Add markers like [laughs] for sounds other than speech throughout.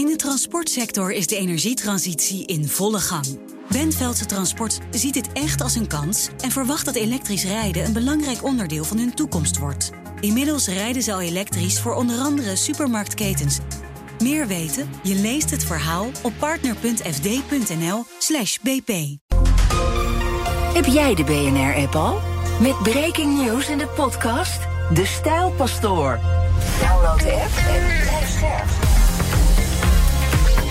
In de transportsector is de energietransitie in volle gang. Bentveldse Transport ziet dit echt als een kans en verwacht dat elektrisch rijden een belangrijk onderdeel van hun toekomst wordt. Inmiddels rijden ze al elektrisch voor onder andere supermarktketens. Meer weten? Je leest het verhaal op partner.fd.nl/slash bp. Heb jij de BNR-app al? Met breaking news in de podcast De Stijlpastoor. Download de app en blijf scherp.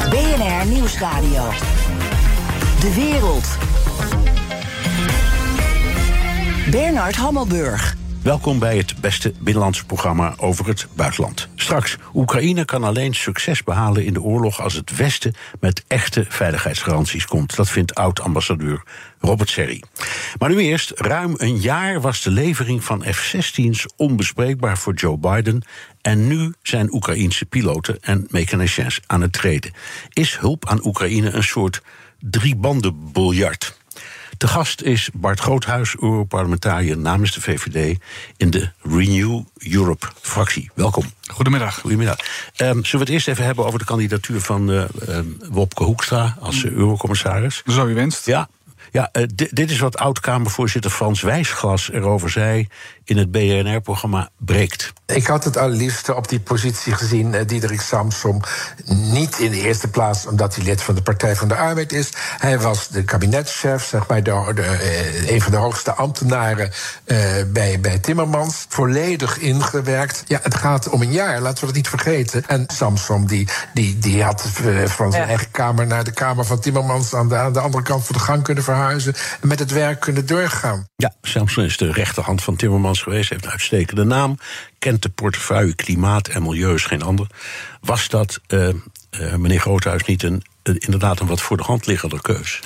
BNR Nieuwsradio. De wereld. Bernard Hammelburg. Welkom bij het beste binnenlandse programma over het buitenland. Straks, Oekraïne kan alleen succes behalen in de oorlog als het Westen met echte veiligheidsgaranties komt. Dat vindt oud-ambassadeur Robert Serry. Maar nu eerst, ruim een jaar was de levering van F-16's onbespreekbaar voor Joe Biden. En nu zijn Oekraïense piloten en mechaniciens aan het treden. Is hulp aan Oekraïne een soort driebanden-biljart? De gast is Bart Groothuis, Europarlementariër namens de VVD in de Renew Europe-fractie. Welkom. Goedemiddag. Goedemiddag. Um, zullen we het eerst even hebben over de kandidatuur van uh, Wopke Hoekstra als uh, eurocommissaris? Zo u wenst. Ja, ja, uh, dit is wat oud-Kamervoorzitter Frans Wijsglas erover zei in het BNR-programma Breekt. Ik had het allerliefste op die positie gezien, uh, Diederik Samsom. Niet in de eerste plaats omdat hij lid van de Partij van de Arbeid is. Hij was de kabinetschef, zeg maar, de, de, uh, een van de hoogste ambtenaren bij, bij Timmermans. Volledig ingewerkt. Ja, het gaat om een jaar, laten we dat niet vergeten. En Samsom, die, die, die had van zijn ja. eigen kamer naar de kamer van Timmermans aan de, aan de andere kant van de gang kunnen verhuizen. En met het werk kunnen doorgaan. Ja, Samson is de rechterhand van Timmermans geweest, heeft een uitstekende naam, kent de portefeuille klimaat en milieu is geen ander. Was dat, uh, uh, meneer Groothuis, niet een, uh, inderdaad een wat voor de hand liggende keus?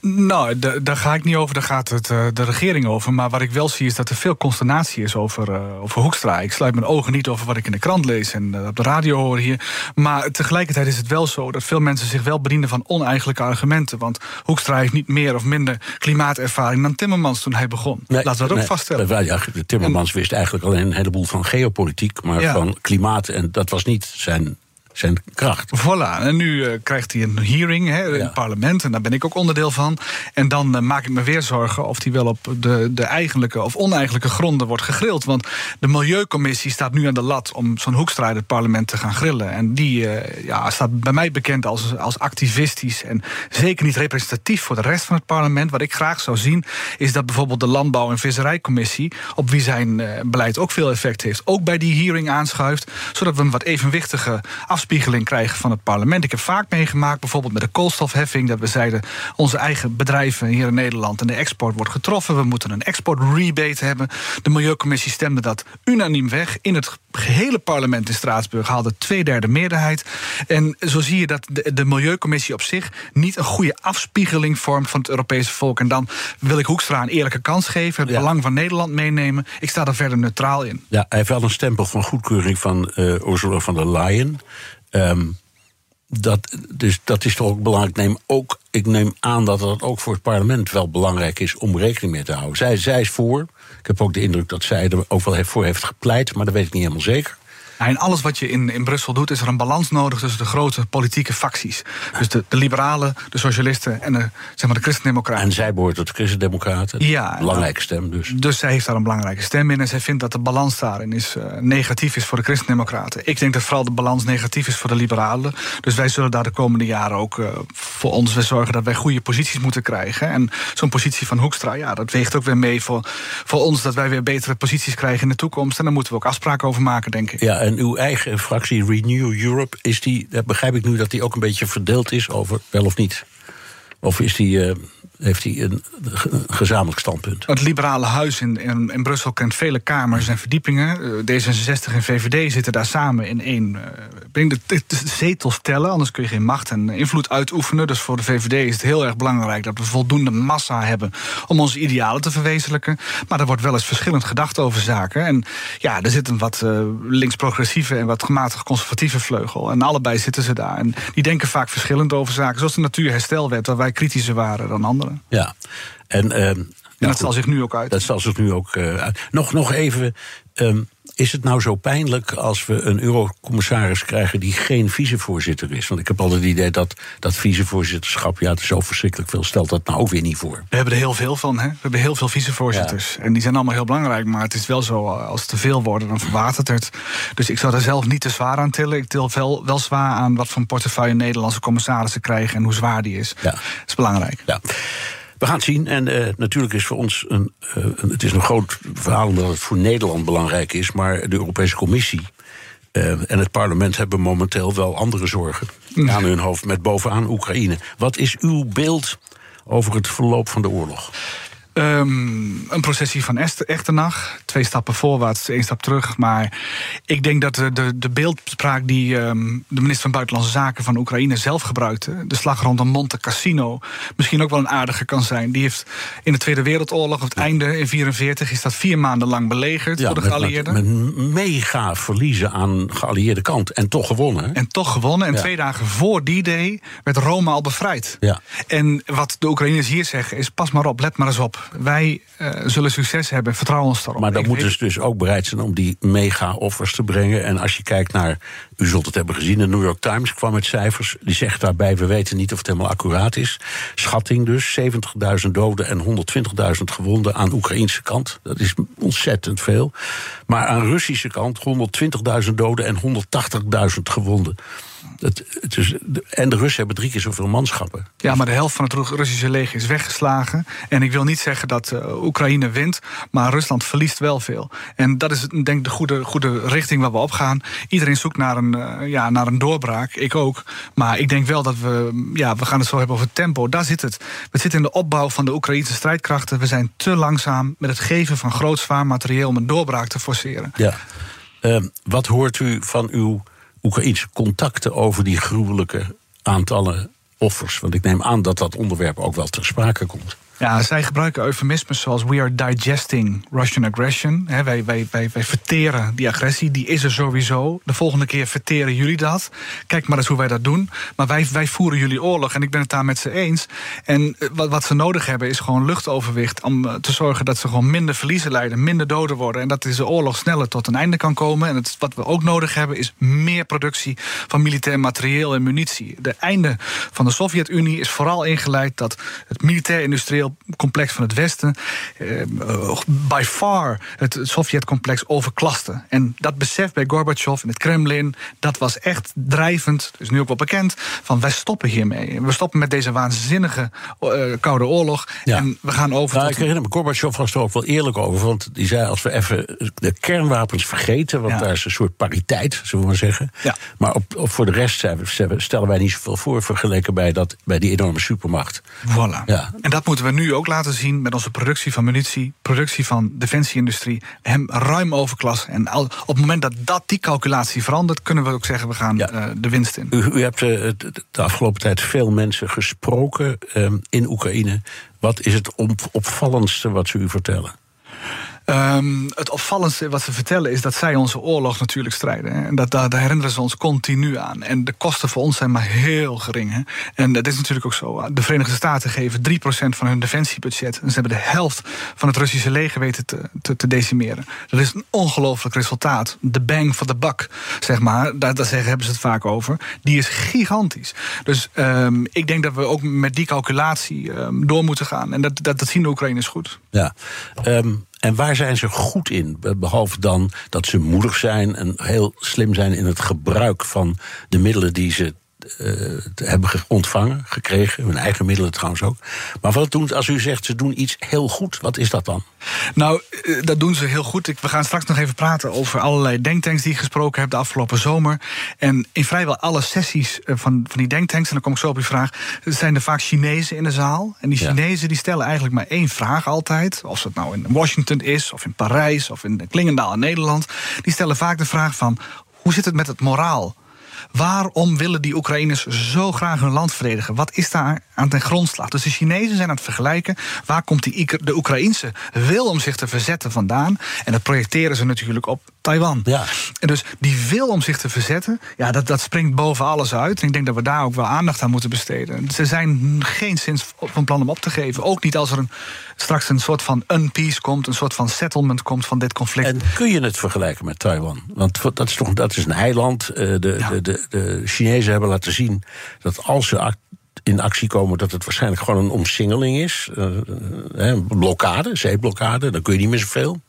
Nou, daar ga ik niet over, daar gaat het, uh, de regering over. Maar wat ik wel zie is dat er veel consternatie is over, uh, over Hoekstra. Ik sluit mijn ogen niet over wat ik in de krant lees en uh, op de radio hoor hier. Maar tegelijkertijd is het wel zo dat veel mensen zich wel bedienen van oneigenlijke argumenten. Want Hoekstra heeft niet meer of minder klimaatervaring dan Timmermans toen hij begon. Nee, Laten we dat nee, ook vaststellen. Wel, ja, Timmermans en, wist eigenlijk alleen een heleboel van geopolitiek, maar ja. van klimaat. En dat was niet zijn zijn kracht. Voilà, en nu uh, krijgt hij een hearing hè, in het parlement, en daar ben ik ook onderdeel van. En dan uh, maak ik me weer zorgen of hij wel op de, de eigenlijke of oneigenlijke gronden wordt gegrild. Want de Milieucommissie staat nu aan de lat om zo'n hoekstrijd het parlement te gaan grillen. En die uh, ja, staat bij mij bekend als, als activistisch en zeker niet representatief voor de rest van het parlement. Wat ik graag zou zien, is dat bijvoorbeeld de Landbouw- en Visserijcommissie, op wie zijn beleid ook veel effect heeft, ook bij die hearing aanschuift, zodat we een wat evenwichtige afspraak afspiegeling krijgen van het parlement. Ik heb vaak meegemaakt, bijvoorbeeld met de koolstofheffing, dat we zeiden: onze eigen bedrijven hier in Nederland en de export wordt getroffen. We moeten een export rebate hebben. De Milieucommissie stemde dat unaniem weg. In het gehele parlement in Straatsburg haalde twee derde meerderheid. En zo zie je dat de, de Milieucommissie op zich niet een goede afspiegeling vormt van het Europese volk. En dan wil ik Hoekstra een eerlijke kans geven, het ja. belang van Nederland meenemen. Ik sta daar verder neutraal in. Ja, hij heeft wel een stempel van goedkeuring van uh, Ursula von der Leyen. Um, dat, dus dat is toch ook belangrijk. Ik neem, ook, ik neem aan dat het ook voor het parlement wel belangrijk is om rekening mee te houden. Zij, zij is voor. Ik heb ook de indruk dat zij er ook wel voor heeft gepleit, maar dat weet ik niet helemaal zeker. Nou, in alles wat je in, in Brussel doet, is er een balans nodig tussen de grote politieke facties. Dus de, de liberalen, de socialisten en de, zeg maar, de christendemocraten. En zij behoort tot de christendemocraten. Ja. Belangrijke stem dus. Dus zij heeft daar een belangrijke stem in. En zij vindt dat de balans daarin is, uh, negatief is voor de christendemocraten. Ik denk dat vooral de balans negatief is voor de liberalen. Dus wij zullen daar de komende jaren ook uh, voor ons weer zorgen dat wij goede posities moeten krijgen. En zo'n positie van Hoekstra, ja, dat weegt ook weer mee voor, voor ons dat wij weer betere posities krijgen in de toekomst. En daar moeten we ook afspraken over maken, denk ik. Ja, en uw eigen fractie Renew Europe, is die, begrijp ik nu dat die ook een beetje verdeeld is over wel of niet? Of is die, uh, heeft hij een, gezamenlijk standpunt? Het liberale huis in, in, in, Brussel kent vele kamers en verdiepingen. D66 en VVD zitten daar samen in één. Uh, de, zetels tellen, anders kun je geen macht en invloed uitoefenen. Dus voor de VVD is het heel erg belangrijk dat we voldoende massa hebben om onze idealen te verwezenlijken. Maar er wordt wel eens verschillend gedacht over zaken. En ja, er zit een wat uh, links-progressieve en wat gematigd conservatieve vleugel. En allebei zitten ze daar. En die denken vaak verschillend over zaken. Zoals de Natuurherstelwet, waar wij kritischer waren dan anderen. Ja, en. Uh, en dat zal zich nu ook uit. Dat zal zich nu ook uh, uit. Nog, nog even. Ehm, is het nou zo pijnlijk als we een eurocommissaris krijgen die geen vicevoorzitter is? Want ik heb altijd het idee dat dat vicevoorzitterschap, ja, het is zo verschrikkelijk veel, stelt dat nou ook weer niet voor. We hebben er heel veel van, hè? We hebben heel veel vicevoorzitters. En die zijn allemaal heel belangrijk, maar het is wel zo, als het te veel worden, dan verwatert het. Dus ik zou daar zelf niet te zwaar aan tillen. Ik til wel, wel zwaar aan wat voor portefeuille Nederlandse commissarissen krijgen en hoe zwaar die is. Ja. Dat is belangrijk. Ja. We gaan het zien. En uh, natuurlijk is voor ons een, uh, een, Het is een groot verhaal omdat het voor Nederland belangrijk is. Maar de Europese Commissie uh, en het parlement hebben momenteel wel andere zorgen aan hun hoofd. Met bovenaan Oekraïne. Wat is uw beeld over het verloop van de oorlog? Um, een processie van Echternach. Twee stappen voorwaarts, één stap terug. Maar ik denk dat de, de, de beeldspraak die um, de minister van Buitenlandse Zaken van Oekraïne zelf gebruikte, de slag rondom Monte Cassino, misschien ook wel een aardige kan zijn. Die heeft in de Tweede Wereldoorlog, op het einde in 1944, is dat vier maanden lang belegerd door de geallieerden. Met, met, mega verliezen aan geallieerde kant. En toch gewonnen. En toch gewonnen. En ja. twee dagen voor die day werd Rome al bevrijd. Ja. En wat de Oekraïners hier zeggen is: pas maar op, let maar eens op wij uh, zullen succes hebben, vertrouw ons daarop. Maar dan moeten ze dus ook bereid zijn om die mega-offers te brengen. En als je kijkt naar, u zult het hebben gezien, de New York Times kwam met cijfers. Die zegt daarbij, we weten niet of het helemaal accuraat is. Schatting dus, 70.000 doden en 120.000 gewonden aan Oekraïnse kant. Dat is ontzettend veel. Maar aan Russische kant 120.000 doden en 180.000 gewonden. Het, het is, en de Russen hebben drie keer zoveel manschappen. Ja, maar de helft van het Russische leger is weggeslagen. En ik wil niet zeggen dat uh, Oekraïne wint, maar Rusland verliest wel veel. En dat is denk ik de goede, goede richting waar we op gaan. Iedereen zoekt naar een, uh, ja, naar een doorbraak, ik ook. Maar ik denk wel dat we, ja, we gaan het zo hebben over tempo. Daar zit het. We zitten in de opbouw van de Oekraïnse strijdkrachten. We zijn te langzaam met het geven van groot zwaar materieel om een doorbraak te forceren. Ja. Uh, wat hoort u van uw Oekraïnse contacten over die gruwelijke aantallen offers? Want ik neem aan dat dat onderwerp ook wel ter sprake komt. Ja, zij gebruiken eufemismes zoals we are digesting Russian aggression. wij, wij, verteren die agressie, die is er sowieso. De volgende keer verteren jullie dat. Kijk maar eens hoe wij dat doen. Maar wij, wij voeren jullie oorlog en ik ben het daar met ze eens. En eh, wat, wat ze nodig hebben is gewoon luchtoverwicht... om eh, te zorgen dat ze gewoon minder verliezen leiden, minder doden worden... en dat deze oorlog sneller tot een einde kan komen. En het, wat we ook nodig hebben is meer productie van militair materieel en munitie. De einde van de Sovjet-Unie is vooral ingeleid dat het militair-industrieel complex van het Westen uh, by far het Sovjet-complex overklaste. En dat besef bij Gorbachev in het Kremlin, dat was echt drijvend, is nu ook wel bekend, van wij stoppen hiermee. We stoppen met deze waanzinnige uh, Koude Oorlog en we gaan over nou, tot... Ik herinner me, Gorbachev was er ook wel eerlijk over, want die zei als we even de kernwapens vergeten, want ja. daar is een soort pariteit, zullen we maar zeggen. Ja. Maar op, op, voor de rest stellen wij niet zoveel voor vergeleken bij, dat, bij die enorme supermacht. Voilà. Ja. En dat moeten we nu ook laten zien met onze productie van munitie, productie van defensieindustrie, hem ruim overklassen. En al, op het moment dat, dat die calculatie verandert, kunnen we ook zeggen: we gaan ja. uh, de winst in. U, u hebt uh, de afgelopen tijd veel mensen gesproken uh, in Oekraïne. Wat is het op, opvallendste wat ze u vertellen? Um, het opvallendste wat ze vertellen is dat zij onze oorlog natuurlijk strijden. En dat, daar, daar, herinneren ze ons continu aan. En de kosten voor ons zijn maar heel gering. Hè. En dat is natuurlijk ook zo. De Verenigde Staten geven 3% van hun defensiebudget. En ze hebben de helft van het Russische leger weten te, te, te decimeren. Dat is een ongelooflijk resultaat. De bang for the buck, zeg maar. Daar, daar zeggen, hebben ze het vaak over. Die is gigantisch. Dus um, ik denk dat we ook met die calculatie um, door moeten gaan. En dat, dat, zien de Oekraïners goed. Ja. En waar zijn ze goed in? Behalve dan dat ze moedig zijn en heel slim zijn in het gebruik van de middelen die ze uh, hebben ontvangen, gekregen. Hun eigen middelen trouwens ook. Maar wat doen als u zegt ze doen iets heel goed, wat is dat dan? Nou, dat doen ze heel goed. We gaan straks nog even praten over allerlei denktanks die ik gesproken heb de afgelopen zomer. En in vrijwel alle sessies van, van die denktanks, en dan kom ik zo op uw vraag, zijn er vaak Chinezen in de zaal. En die Chinezen ja. die stellen eigenlijk maar één vraag altijd. Of het nou in Washington is, of in Parijs, of in Klingendaal in Nederland. Die stellen vaak de vraag van, hoe zit het met het moraal? Waarom willen die Oekraïners zo graag hun land verdedigen? Wat is daar aan ten grondslag? Dus de Chinezen zijn aan het vergelijken. Waar komt die, de Oekraïnse wil om zich te verzetten vandaan? En dat projecteren ze natuurlijk op Taiwan. Ja. En dus die wil om zich te verzetten, ja, dat, dat springt boven alles uit. En ik denk dat we daar ook wel aandacht aan moeten besteden. Ze zijn geen sinds van plan om op te geven. Ook niet als er een, straks een soort van unpeace komt, een soort van settlement komt van dit conflict. En kun je het vergelijken met Taiwan? Want dat is toch dat is een eiland. Eh, de, de, de, de Chinezen hebben laten zien dat als ze in actie komen, dat het waarschijnlijk gewoon een omsingeling is. Uh, een blokkade, zeeblokkade, dan kun je niet meer zoveel.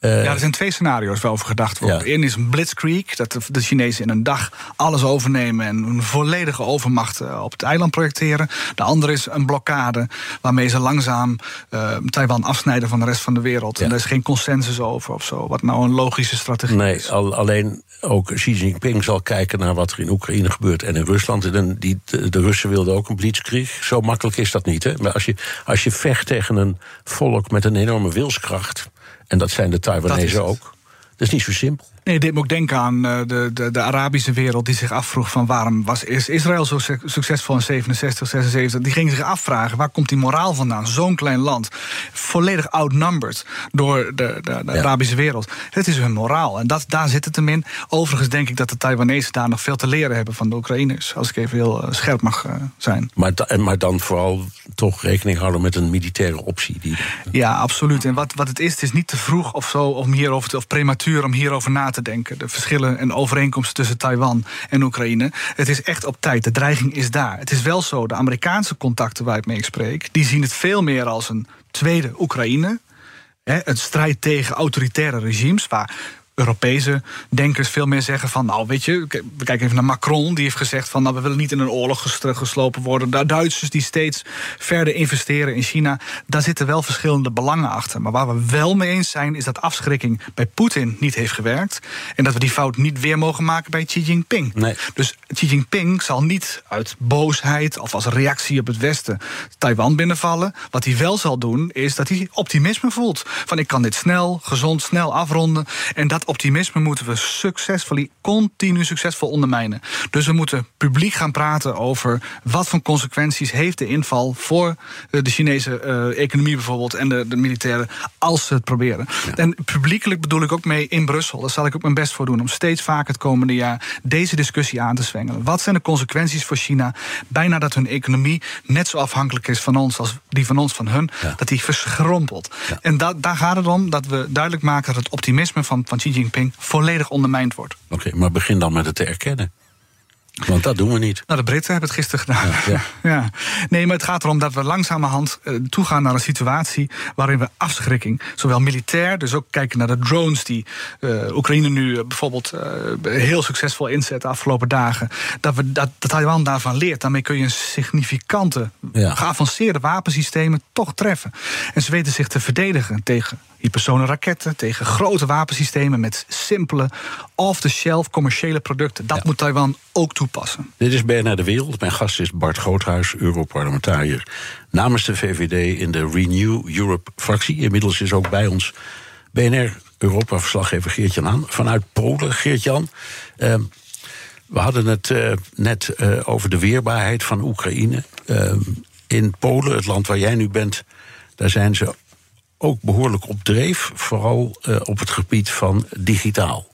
Uh, ja, er zijn twee scenario's waarover gedacht wordt. Ja. Eén is een blitzkrieg, dat de Chinezen in een dag alles overnemen en een volledige overmacht eh, op het eiland projecteren. De andere is een blokkade, waarmee ze langzaam uh, Taiwan afsnijden van de rest van de wereld. Ja. En er is geen consensus over of zo, wat nou een logische strategie nee, is. Al, alleen ook Xi Jinping zal kijken naar wat er in Oekraïne gebeurt en in Rusland. En die, de, de Russen wilden ook een blitzkrieg. Zo makkelijk is dat niet. Hè? Maar als je, als je vecht tegen een volk met een enorme wilskracht. En dat zijn de Taiwanese ook. Dat is niet zo simpel. Nee, dit moet ook denken aan eh, de, de, de, Arabische wereld die zich afvroeg van waarom was Israël zo succesvol in 67, 76. Die ging zich afvragen waar komt die moraal vandaan? Zo'n klein land, volledig outnumbered door de, de, de Arabische wereld. Het is hun moraal en dat, daar zit het hem in. Overigens denk ik dat de Taiwanese daar nog veel te leren hebben van de Oekraïners. Als ik even heel uh, scherp mag uh, zijn. Maar, maar dan vooral toch rekening houden met een militaire optie. Die... Ja, absoluut. En wat, wat het is, het is niet te vroeg of zo om hierover te, of prematuur om hierover na te denken. De verschillen en overeenkomsten tussen Taiwan en Oekraïne. Het is echt op tijd. De dreiging is daar. Het is wel zo, de Amerikaanse contacten waar ik mee spreek, die zien het veel meer als een tweede Oekraïne. een strijd tegen autoritaire regimes. Waar Europese denkers veel meer zeggen van, nou weet je, we kijken even naar Macron, die heeft gezegd van, nou we willen niet in een oorlog geslopen worden. De Duitsers die steeds verder investeren in China, daar zitten wel verschillende belangen achter. Maar waar we wel mee eens zijn, is dat afschrikking bij Poetin niet heeft gewerkt en dat we die fout niet weer mogen maken bij Xi Jinping. Nee. Dus Xi Jinping zal niet uit boosheid of als reactie op het Westen Taiwan binnenvallen. Wat hij wel zal doen, is dat hij optimisme voelt. Van ik kan dit snel, gezond, snel afronden en dat optimisme moeten we succesvol, continu succesvol ondermijnen. Dus we moeten publiek gaan praten over wat voor consequenties heeft de inval voor eh, de Chinese uh, economie bijvoorbeeld en de, de militairen als ze het proberen. En publiekelijk bedoel ik ook mee in Brussel. Daar zal ik ook mijn best voor doen om steeds vaker het komende jaar deze discussie aan te zwengelen. Wat zijn de consequenties voor China? Bijna dat hun economie net zo afhankelijk is van ons als die van ons van hun, dat die verschrompelt. En da daar gaat het om dat we duidelijk maken dat het optimisme van, van Xi Jinping volledig ondermijnd wordt. Oké, maar begin dan met het te erkennen. Want dat doen we niet. Nou, de Britten hebben het gisteren gedaan. Ja, ja. [laughs] Nee, maar het gaat erom dat we langzamerhand uh, toegaan naar een situatie waarin we afschrikking, zowel militair, dus ook kijken naar de drones die uh, Oekraïne nu uh, bijvoorbeeld heel succesvol inzet de afgelopen dagen, dat, we, dat, dat Taiwan daarvan leert. Daarmee kun je een significante, ja. geavanceerde wapensystemen toch treffen. En ze weten zich te verdedigen tegen hypersonenraketten, tegen grote wapensystemen met simpele, off-the-shelf commerciële producten. Dat moet Taiwan ook toepassen. Dit is BNR De Wereld. Mijn gast is Bart Groothuis, Europarlementariër namens de VVD in de Renew Europe-fractie. Inmiddels is ook bij ons BNR Europa-verslaggever Geert-Jan aan vanuit Polen. Geert-Jan, uh, we hadden het uh, net uh, over de weerbaarheid van Oekraïne. Ehm, in Polen, het land waar jij nu bent, daar zijn ze ook behoorlijk op dreef, vooral uh, op het gebied van digitaal.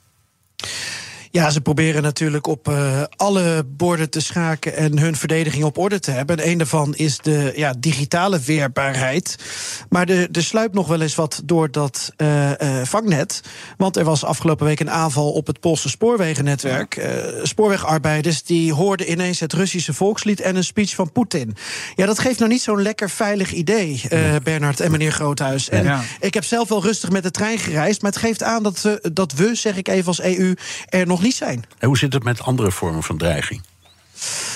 Ja, ze proberen natuurlijk op uh, alle borden te schaken en hun verdediging op orde te hebben. En een daarvan is de ja, digitale weerbaarheid. Maar er, er sluipt nog wel eens wat door dat uh, vangnet. Want er was afgelopen week een aanval op het Poolse spoorwegennetwerk. spoorwegarbeiders die hoorden ineens het Russische volkslied en een speech van Poetin. Ja, dat geeft nou niet zo'n lekker veilig idee, Bernard en meneer Groothuis. En ja. ik heb zelf wel rustig met de trein gereisd, maar het geeft aan dat we, dat we zeg ik even als EU, er nog zijn. En hoe zit het met andere vormen van dreiging?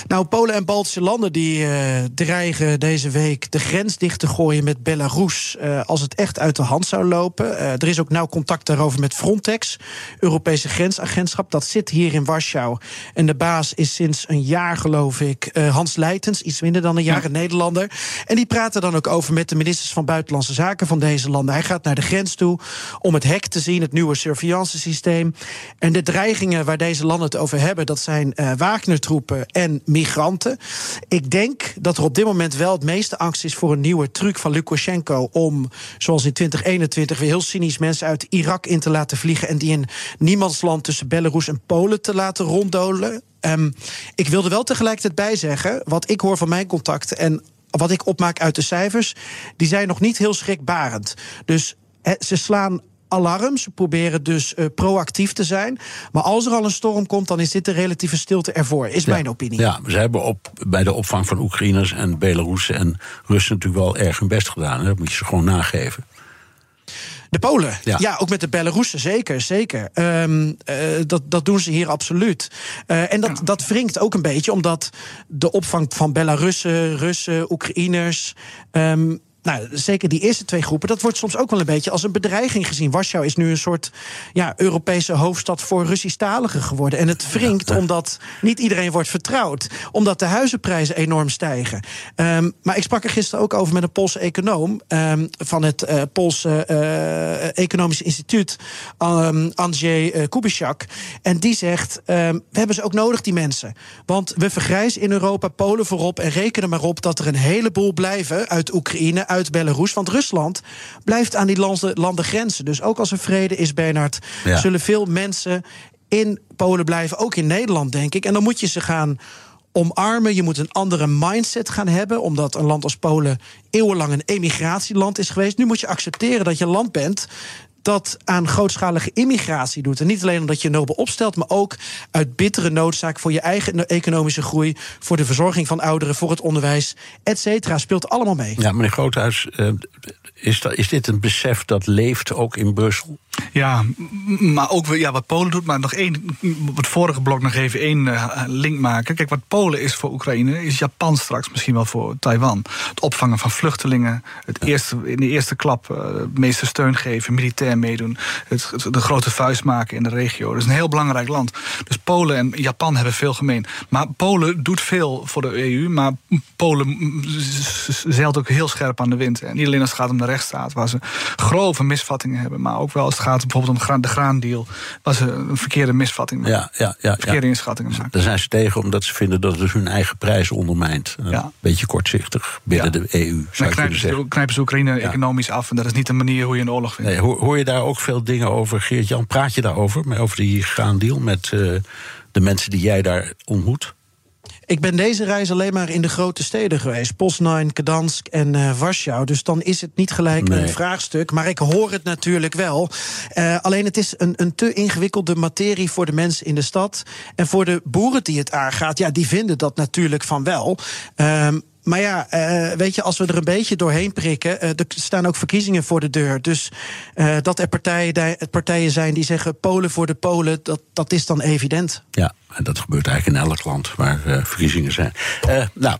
Nou, Polen en Baltische landen die uh, dreigen deze week de grens dicht te gooien met Belarus uh, als het echt uit de hand zou lopen. Uh, er is ook nauw contact daarover met Frontex, Europese grensagentschap. Dat zit hier in Warschau. En de baas is sinds een jaar, geloof ik, Hans Leitens, iets minder dan een jaar, een Nederlander. En die praten dan ook over met de ministers van Buitenlandse Zaken van deze landen. Hij gaat naar de grens toe om het hek te zien, het nieuwe surveillance systeem. En de dreigingen waar deze landen het over hebben, dat zijn Wagner-troepen en migranten. Ik denk dat er op dit moment wel het meeste angst is voor een nieuwe truc van Lukashenko om, zoals in 2021, weer heel cynisch mensen uit Irak in te laten vliegen en die in niemands land tussen Belarus en Polen te laten ronddolen. Um, ik wilde wel tegelijkertijd bijzeggen, wat ik hoor van mijn contacten en wat ik opmaak uit de cijfers, die zijn nog niet heel schrikbarend. Dus ze slaan alarm. Ze proberen dus uh, proactief te zijn. Maar als er al een storm komt, dan is dit de relatieve stilte ervoor. Is mijn opinie. Ja, ze hebben op, bij de opvang van Oekraïners en Belarussen en Russen natuurlijk wel erg hun best gedaan. Hè? Dat moet je ze gewoon nageven. De Polen, ja. ja. ook met de Belarussen, zeker. zeker. Um, uh, dat, dat doen ze hier absoluut. Uh, en dat, dat wringt ook een beetje, omdat de opvang van Belarussen, Russen, Oekraïners. Um, nou, zeker die eerste twee groepen, dat wordt soms ook wel een beetje als een bedreiging gezien. Warschau is nu een soort ja, Europese hoofdstad voor Russisch-taligen geworden. En het wringt omdat niet iedereen wordt vertrouwd, omdat de huizenprijzen enorm stijgen. Um, maar ik sprak er gisteren ook over met een Poolse econoom um, van het uh, Poolse uh, Economisch Instituut, um, Andrzej uh, Kubiszak. En die zegt: we hebben ze ook nodig, die mensen. Want we vergrijzen in Europa, Polen voorop, en rekenen maar op dat er een heleboel blijven uit Oekraïne uit Belarus. Want Rusland blijft aan die landen, landen grenzen. Dus ook als er vrede is, Bernard, zullen veel mensen in Polen blijven. Ook in Nederland, denk ik. En dan moet je ze gaan omarmen. Je moet een andere mindset gaan hebben, omdat een land als Polen eeuwenlang een emigratieland is geweest. Nu moet je accepteren dat je een land bent dat aan grootschalige immigratie doet. En niet alleen omdat je nobel opstelt, maar ook uit bittere noodzaak voor je eigen economische groei, voor de verzorging van ouderen, voor het onderwijs, et cetera. Speelt allemaal mee. Ja, meneer Groothuis, uh, is, dat, is dit een besef dat leeft ook in Brussel? Ja, maar ook ja, wat Polen doet. Maar nog één, op het vorige blok nog even één eh, link maken. Kijk, wat Polen is voor Oekraïne, is Japan straks misschien wel voor Taiwan. Het opvangen van vluchtelingen, het eerste, in de eerste klap uh, meeste steun geven, militair meedoen, het, de grote vuist maken in de regio. Dat is een heel belangrijk land. Dus Polen en Japan hebben veel gemeen. Maar Polen doet veel voor de EU, maar Polen zeilt ook heel scherp aan de wind. En niet alleen als het gaat om de rechtsstaat, waar ze grove misvattingen hebben, maar ook wel als het gaat bijvoorbeeld om de graandeal, waar ze een verkeerde misvatting maken. Ja, ja, ja, verkeerde inschattingen maken. Daar zijn ze tegen omdat ze vinden dat het hun eigen prijzen ondermijnt. Een beetje kortzichtig binnen de EU. Zou knijpen, ze, knijpen ze Oekraïne economisch af en dat is niet de manier hoe je een oorlog vindt. Nee, hoor, hoor, je daar ook veel dingen over, Geert-Jan? Praat je daarover, over die graandeal met uh, de mensen die jij daar ontmoet? Ik ben deze reis alleen maar in de grote steden geweest. Poznan, Gdansk en uh, Warschau. Dus dan is het niet gelijk een vraagstuk. Maar ik hoor het natuurlijk wel. Uh, alleen het is een, een te ingewikkelde materie voor de mensen in de stad. En voor de boeren die het aangaat, ja, die vinden dat natuurlijk van wel. Uh, maar ja, uh, weet je, als we er een beetje doorheen prikken. Uh, er staan ook verkiezingen voor de deur. Dus uh, dat er partijen, partijen zijn die zeggen Polen voor de Polen, dat, dat is dan evident. Ja, en dat gebeurt eigenlijk in elk land waar verkiezingen zijn. nou.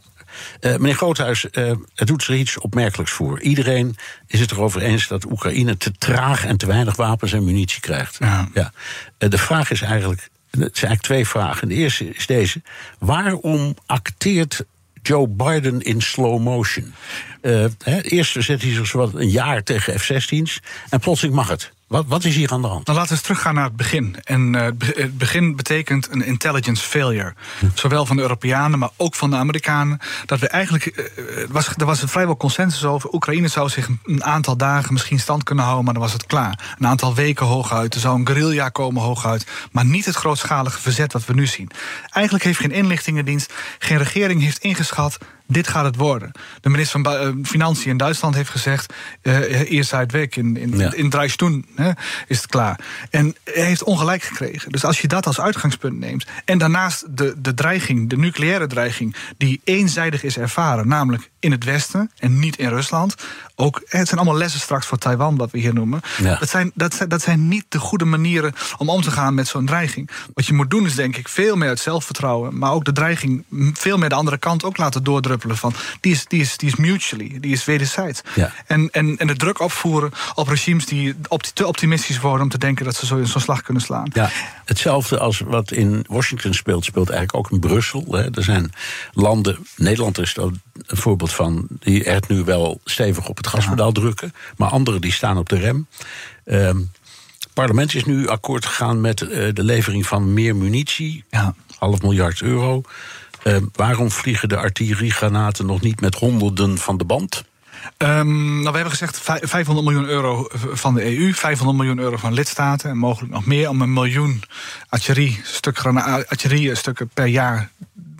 meneer Groothuis, het doet er iets opmerkelijks voor. Iedereen is het erover eens dat Oekraïne te traag en te weinig wapens en munitie krijgt. Ja. ja. de vraag is eigenlijk. Het zijn eigenlijk twee vragen. De eerste is deze: waarom acteert Joe Biden in slow motion. Uh, eerst zet hij zich zowat een jaar tegen F-16's en plotseling mag het. Wat, wat, is hier aan de hand? Dan laten we eens teruggaan naar het begin. En uh, het begin betekent een intelligence failure. Zowel van de Europeanen, maar ook van de Amerikanen. Dat we eigenlijk. Uh, was, er was vrijwel consensus over. Oekraïne zou zich een aantal dagen misschien stand kunnen houden, maar dan was het klaar. Een aantal weken hooguit. Er zou een guerrilla komen hooguit. Maar niet het grootschalige verzet wat we nu zien. Eigenlijk heeft geen inlichtingendienst, geen regering heeft ingeschat dit gaat het worden. De minister van uh, Financiën in Duitsland heeft gezegd... Uh, eerst uit weg, in, in, ja. in is het klaar. En hij heeft ongelijk gekregen. Dus als je dat als uitgangspunt neemt... en daarnaast de, de dreiging, de nucleaire dreiging... die eenzijdig is ervaren, namelijk in het Westen en niet in Rusland... ook, het zijn allemaal lessen straks voor Taiwan, wat we hier noemen... Dat, zijn, dat, zijn, dat zijn niet de goede manieren om om te gaan met zo'n dreiging. Wat je moet doen is denk ik veel meer het zelfvertrouwen... maar ook de dreiging veel meer de andere kant ook laten doordrukken van. Die is, die is, die is mutually, die is wederzijds. Ja. En, en, en de druk opvoeren op regimes die te optimistisch worden om te denken dat ze zo'n zo slag kunnen slaan. Ja, hetzelfde als wat in Washington speelt, speelt eigenlijk ook in Brussel. Hè. Er zijn landen, Nederland is er een voorbeeld van, die er nu wel stevig op het gaspedaal drukken, maar anderen die staan op de rem. Um, het parlement is nu akkoord gegaan met uh, de levering van meer munitie. Ja. Half miljard euro. Uh, waarom vliegen de artilleriegranaten nog niet met honderden van de band? Um, nou, we hebben gezegd 500 miljoen euro van de EU, 500 miljoen euro van lidstaten en mogelijk nog meer om een miljoen artillerie, stuk artillerie per jaar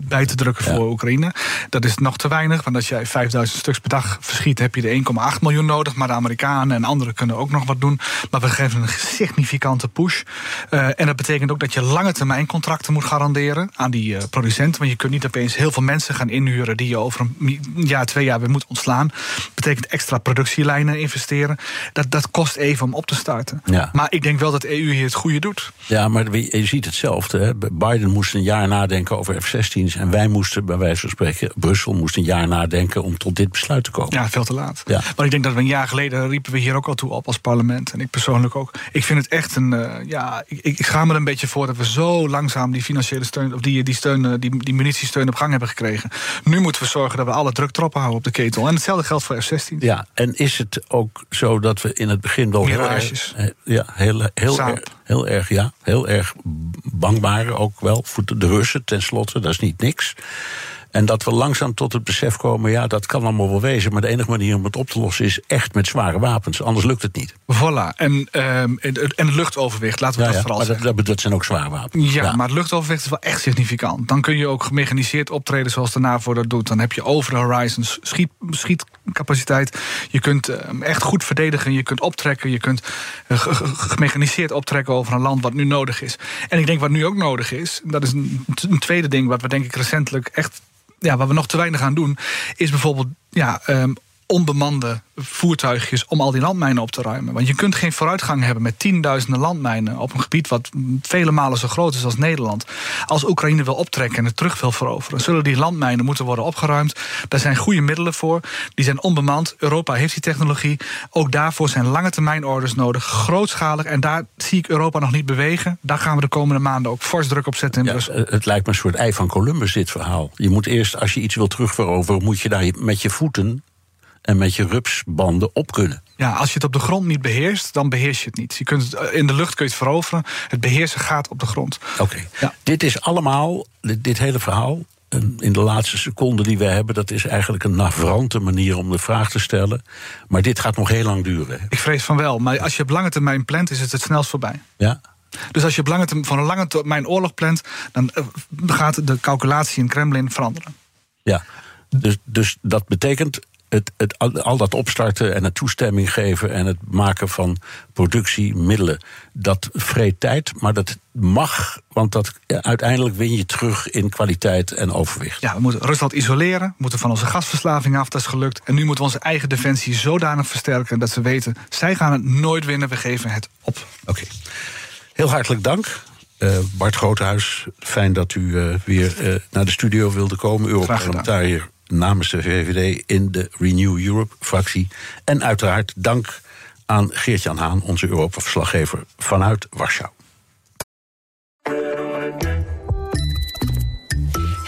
bij te drukken voor Oekraïne. Dat is nog te weinig, want als jij 5000 stuks per dag verschiet, heb je de 1,8 miljoen nodig. Maar de Amerikanen en anderen kunnen ook nog wat doen. Maar we geven een significante push. Uh, en dat betekent ook dat je lange termijn contracten moet garanderen aan die uh, producenten. Want je kunt niet opeens heel veel mensen gaan inhuren die je over een jaar, twee jaar weer moet ontslaan. Dat betekent extra productielijnen investeren. Dat, dat kost even om op te starten. Ja. Maar ik denk wel dat de EU hier het goede doet. Ja, maar je ziet hetzelfde. Hè. Biden moest een jaar nadenken over F-16's en wij moesten, bij wijze van spreken, Brussel moest een jaar nadenken om tot dit besluit te komen. Ja, veel te laat. Ja. Maar ik denk dat we een jaar geleden riepen we hier ook al toe op als parlement. En ik persoonlijk ook. Ik vind het echt een. Uh, ja, ik, ik ga me er een beetje voor dat we zo langzaam die financiële steun, of die, die steun, eh, die, die munitiesteun op gang hebben gekregen. Nu moeten we zorgen dat we alle druk erop houden op de ketel. En hetzelfde geldt voor F-16. Ja, en is het ook zo dat we in het begin wel heel erg, ja, heel, heel, heel erg, ja, heel erg bang waren ook wel voor de Russen tenslotte. Dat is niet niks. En dat we langzaam tot het besef komen, ja, dat kan allemaal wel wezen. Maar de enige manier om het op te lossen is echt met zware wapens. Anders lukt het niet. Voilà. En, um, en het luchtoverwicht, laten we dat vooral maar zeggen. Dat, dat, zijn ook zware wapens. Ja, maar het luchtoverwicht is wel echt significant. Dan kun je ook gemechaniseerd optreden zoals de NAVO dat doet. Dan heb je over de horizons schiet, schietcapaciteit. Je kunt uh, echt goed verdedigen. Je kunt optrekken. Je kunt uh, gemechaniseerd optrekken over een land wat nu nodig is. En ik denk wat nu ook nodig is, dat is een, een tweede ding wat we denk ik recentelijk echt ja, waar we nog te weinig aan doen, is bijvoorbeeld ja, um, onbemande voertuigjes om al die landmijnen op te ruimen. Want je kunt geen vooruitgang hebben met tienduizenden landmijnen op een gebied wat vele malen zo groot is als Nederland. Als Oekraïne wil optrekken en het terug wil veroveren, zullen die landmijnen moeten worden opgeruimd. Daar zijn goede middelen voor. Die zijn onbemand. Europa heeft die technologie. Ook daarvoor zijn lange termijn orders nodig, grootschalig. En daar zie ik Europa nog niet bewegen. Daar gaan we de komende maanden ook fors druk op zetten in ja, Brussel. Het lijkt me een soort ei van Columbus, dit verhaal. Je moet eerst, als je iets wil terugveroveren, moet je daar met je voeten en met je rupsbanden op kunnen. Ja, als je het op de grond niet beheerst, dan beheers je het niet. Je kunt het, eh, in de lucht kun je het veroveren. Het beheersen gaat op de grond. Oké. Ja. Dit is allemaal, dit, hele verhaal, in de laatste seconde die we hebben, dat is eigenlijk een navrante manier om de vraag te stellen. Maar dit gaat nog heel lang duren. Ik vrees van wel. Maar als je op lange termijn plant, is het het snelst voorbij. Ja. Dus als je op lange termijn, van een lange termijn oorlog plant, dan eh, gaat de calculatie in Kremlin veranderen. Ja. Dus, dus dat betekent het, het, al dat opstarten en het toestemming geven en het maken van productiemiddelen, dat vreet tijd, maar dat mag, want dat, uiteindelijk win je terug in kwaliteit en overwicht. Ja, we moeten Rusland isoleren, we moeten van onze gasverslaving af, dat is gelukt. En nu moeten we onze eigen defensie zodanig versterken dat ze weten, zij gaan het nooit winnen, we geven het op. Oké. Heel hartelijk dank. Uh, Bart Groothuis, fijn dat u uh, weer uh, naar de studio wilde komen. Europarlementariër namens de VVD in de Renew Europe-fractie. En uiteraard dank aan Geert-Jan Haan, onze Europa-verslaggever vanuit Warschau.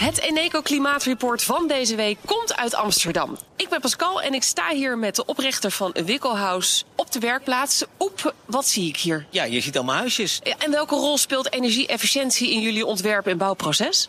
Het Eneco Klimaatreport van deze week komt uit Amsterdam. Ik ben Pascal en ik sta hier met de oprichter van Wikkelhuis op de werkplaats. Oep, wat zie ik hier? Ja, je ziet allemaal huisjes. En welke rol speelt energie-efficiëntie in jullie ontwerp- en bouwproces?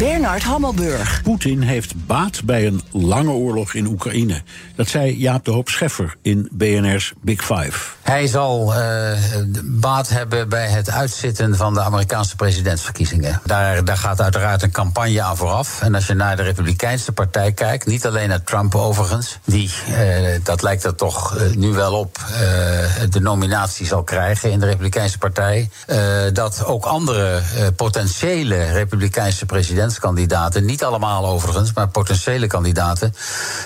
Bernard Hammelburg. Poetin heeft baat bij een lange oorlog in Oekraïne. Dat zei Jaap de Hoop Scheffer in BNR's Big Five. Hij zal uh, baat hebben bij het uitzitten van de Amerikaanse presidentsverkiezingen. Daar, daar gaat uiteraard een campagne aan vooraf. En als je naar de Republikeinse partij kijkt, niet alleen naar Trump overigens, die, uh, dat lijkt er toch uh, nu wel op, de nominatie zal krijgen in de Republikeinse partij. dat ook andere potentiële Republikeinse presidentskandidaten, niet allemaal overigens, maar potentiële kandidaten,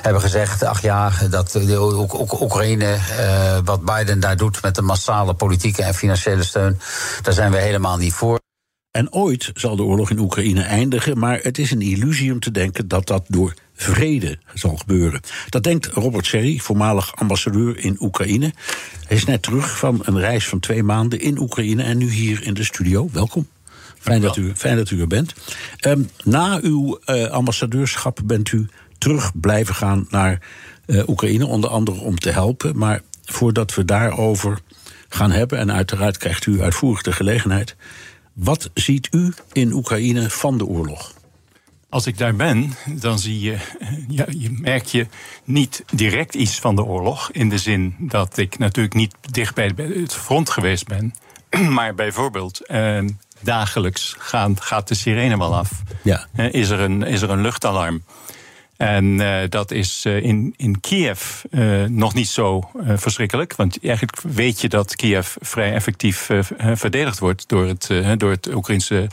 hebben gezegd: ach ja, dat de Oekraïne, wat Biden daar doet met de massale politieke en financiële steun, daar zijn we helemaal niet voor. En ooit zal de oorlog in Oekraïne eindigen, maar het is een illusie om te denken dat dat door vrede zal gebeuren. Dat denkt Robert Serry, voormalig ambassadeur in Oekraïne. Hij is net terug van een reis van twee maanden in Oekraïne en nu hier in de studio. Welkom. Fijn dat u, fijn dat u er bent. Um, na uw uh, ambassadeurschap bent u terug blijven gaan naar uh, Oekraïne, onder andere om te helpen. Maar voordat we daarover gaan hebben, en uiteraard krijgt u uitvoerig de gelegenheid. Wat ziet u in Oekraïne van de oorlog? Als ik daar ben, dan zie je, ja, je merk je niet direct iets van de oorlog. In de zin dat ik natuurlijk niet dicht bij het front geweest ben. [clears throat] Maar bijvoorbeeld, eh, dagelijks gaan, gaat de sirene wel af. Ja. Eh, is, er een, is er een luchtalarm? En uh, dat is uh, in, in Kiev uh, nog niet zo verschrikkelijk. Want eigenlijk weet je dat Kiev vrij effectief verdedigd wordt door het, door het Oekraïnse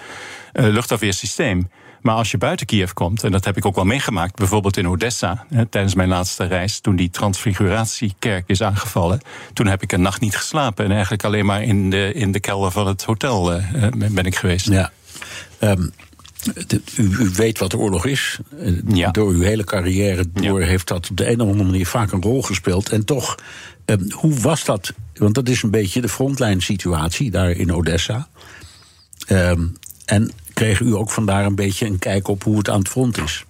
luchtafweersysteem. Maar als je buiten Kiev komt, en dat heb ik ook wel meegemaakt, bijvoorbeeld in Odessa, tijdens mijn laatste reis, toen die transfiguratiekerk is aangevallen, toen heb ik een nacht niet geslapen en eigenlijk alleen maar in de, in de kelder van het hotel ben ik geweest. Ja. Um, u, u, weet wat de oorlog is. Ja. Door uw hele carrière door heeft dat op de een of andere manier vaak een rol gespeeld. En toch, um, hoe was dat? Want dat is een beetje de frontline situatie daar in Odessa. Um, en kreeg u ook vandaar een beetje een kijk op hoe het aan het front is?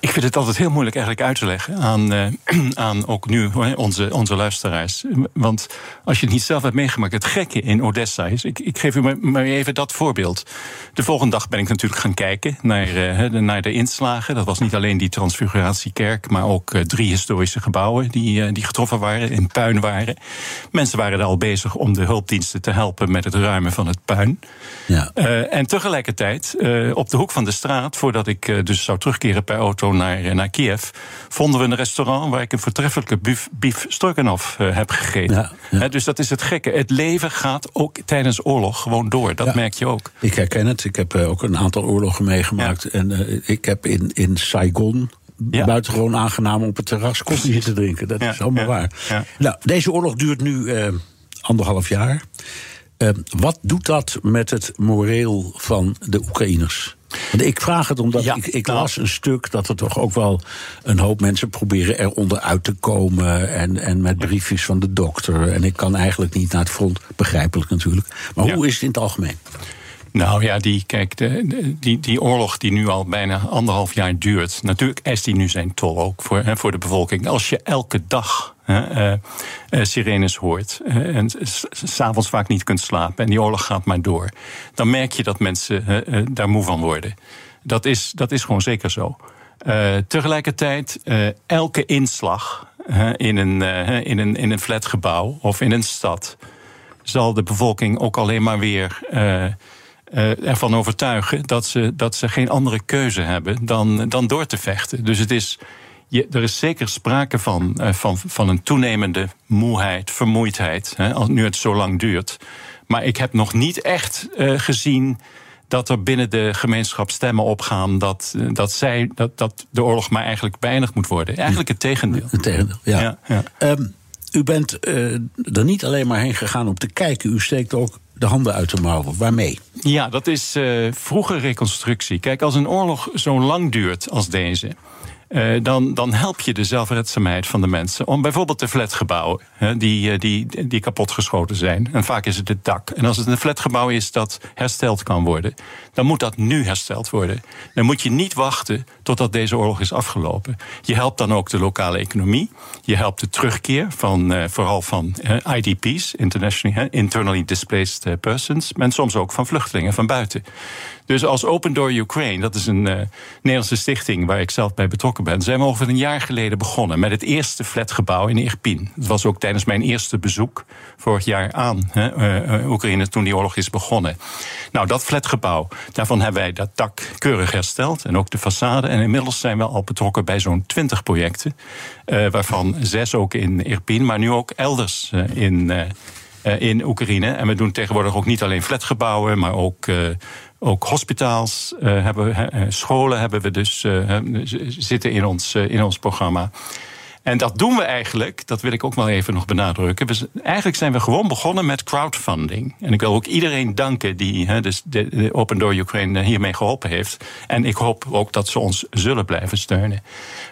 Ik vind het altijd heel moeilijk eigenlijk uit te leggen aan, uh, [clears throat] aan ook nu onze, onze luisteraars. Want als je het niet zelf hebt meegemaakt, het gekke in Odessa is. Ik, ik geef u maar, maar even dat voorbeeld. De volgende dag ben ik natuurlijk gaan kijken naar, uh, de, naar de inslagen. Dat was niet alleen die Transfiguratiekerk, maar ook uh, drie historische gebouwen die, die getroffen waren, in puin waren. Mensen waren er al bezig om de hulpdiensten te helpen met het ruimen van het puin. Ja. en tegelijkertijd, op de hoek van de straat, voordat ik dus zou terugkeren per auto naar, eh, naar Kiev, vonden we een restaurant waar ik een voortreffelijke beef, beef stroganoff uh, heb gegeten. Ja, dus dat is het gekke. Het leven gaat ook tijdens oorlog gewoon door. Dat merk je ook. Ik herken het. Ik heb uh, ook een aantal oorlogen meegemaakt. En uh, ik heb in, in Saigon ja. buitengewoon aangenaam op het terras koffie zitten drinken. Dat is allemaal waar. Nou, deze oorlog duurt nu uh, anderhalf jaar. Uh, wat doet dat met het moreel van de Oekraïners? Want ik vraag het omdat ik, ik nou. las een stuk dat er toch ook wel een hoop mensen proberen eronder uit te komen. En, en met briefjes van de dokter. En ik kan eigenlijk niet naar het front, begrijpelijk natuurlijk. Maar hoe is het in het algemeen? Nou ja, die, kijk, de, die, die oorlog die nu al bijna anderhalf jaar duurt. Natuurlijk eist die nu zijn tol ook voor, hè, voor de bevolking. Als je elke dag uh, uh, sirenes hoort uh, en s'avonds vaak niet kunt slapen en die oorlog gaat maar door, dan merk je dat mensen daar moe van worden. Dat is, dat is gewoon zeker zo. tegelijkertijd, elke inslag in, een, in, een, in een flatgebouw of in een stad zal de bevolking ook alleen maar weer uh, ervan overtuigen dat ze, dat ze geen andere keuze hebben dan, dan door te vechten. Dus het is, je, er is zeker sprake van, uh, van, van een toenemende moeheid, vermoeidheid, hè, nu het zo lang duurt. Maar ik heb nog niet echt uh, gezien dat er binnen de gemeenschap stemmen opgaan dat, dat, zij, dat, dat de oorlog maar eigenlijk beëindigd moet worden. Eigenlijk het tegendeel. Het tegendeel, ja. ja, ja. Um, u bent er niet alleen maar heen gegaan om te kijken, u steekt ook de handen uit de mouwen. Waarmee? Ja, dat is uh, vroege reconstructie. Kijk, als een oorlog zo lang duurt als deze. Uh, dan, dan help je de zelfredzaamheid van de mensen. Om bijvoorbeeld de flatgebouwen hè, die, die, die kapotgeschoten zijn. En vaak is het het dak. En als het een flatgebouw is dat hersteld kan worden, dan moet dat nu hersteld worden. Dan moet je niet wachten totdat deze oorlog is afgelopen. Je helpt dan ook de lokale economie. Je helpt de terugkeer van uh, vooral van IDP's, internally displaced persons, maar soms ook van vluchtelingen van buiten. Dus als Open Door Ukraine, dat is een uh, Nederlandse stichting waar ik zelf bij betrokken ben, zijn we ongeveer een jaar geleden begonnen met het eerste flatgebouw in Irpin. Dat was ook tijdens mijn eerste bezoek vorig jaar aan hè, Oekraïne toen die oorlog is begonnen. Nou, dat flatgebouw, daarvan hebben wij dat dak keurig hersteld en ook de façade. En inmiddels zijn we al betrokken bij zo'n twintig projecten, waarvan zes ook in Irpin, maar nu ook elders in. Uh, in Oekraïne. En we doen tegenwoordig ook niet alleen flatgebouwen, maar ook, uh, ook hospitaals, uh, hebben, scholen hebben we dus zitten in ons, in ons programma. En dat doen we eigenlijk, dat wil ik ook wel even nog benadrukken. Eigenlijk zijn we gewoon begonnen met crowdfunding. En ik wil ook iedereen danken die he, dus de, de, Open Door Ukraine hiermee geholpen heeft. En ik hoop ook dat ze ons zullen blijven steunen.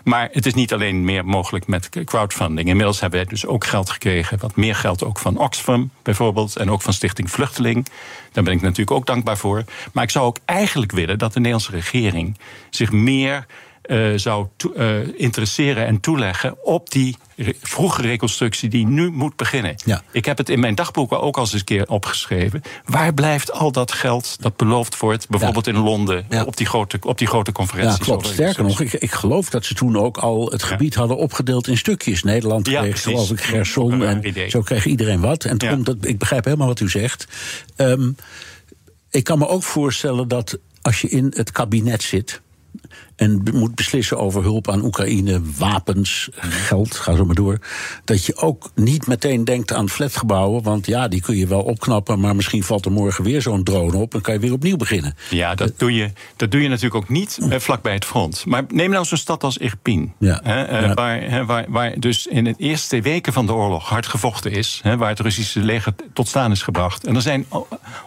Maar het is niet alleen meer mogelijk met crowdfunding. Inmiddels hebben wij dus ook geld gekregen, wat meer geld ook van Oxfam bijvoorbeeld. En ook van Stichting Vluchteling. Daar ben ik natuurlijk ook dankbaar voor. Maar ik zou ook eigenlijk willen dat de Nederlandse regering zich meer uh, zou uh, interesseren en toeleggen op die vroege reconstructie die nu moet beginnen. Ja. Ik heb het in mijn dagboeken ook al eens een keer opgeschreven. Waar blijft al dat geld dat beloofd wordt, bijvoorbeeld in Londen, ja. op, die grote, op die grote conferenties? Ja, klopt. Sterker nog, ik, ik geloof dat ze toen ook al het gebied hadden opgedeeld in stukjes. Nederland kreeg, geloof ik, Gerson en zo kreeg iedereen wat. En toen, dat, ik begrijp helemaal wat u zegt. Um, ik kan me ook voorstellen dat als je in het kabinet zit en moet beslissen over hulp aan Oekraïne, wapens, geld, ga zo maar door. Dat je ook niet meteen denkt aan flatgebouwen, want ja, die kun je wel opknappen, maar misschien valt er morgen weer zo'n drone op en kan je weer opnieuw beginnen. Ja, dat doe je, dat doe je natuurlijk ook niet eh, vlak bij het front. Maar neem nou zo'n stad als Irpin, ja. Hè, eh, Waar, hè, waar, waar dus in de eerste weken van de oorlog hard gevochten is, hè, waar het Russische leger tot staan is gebracht. En er zijn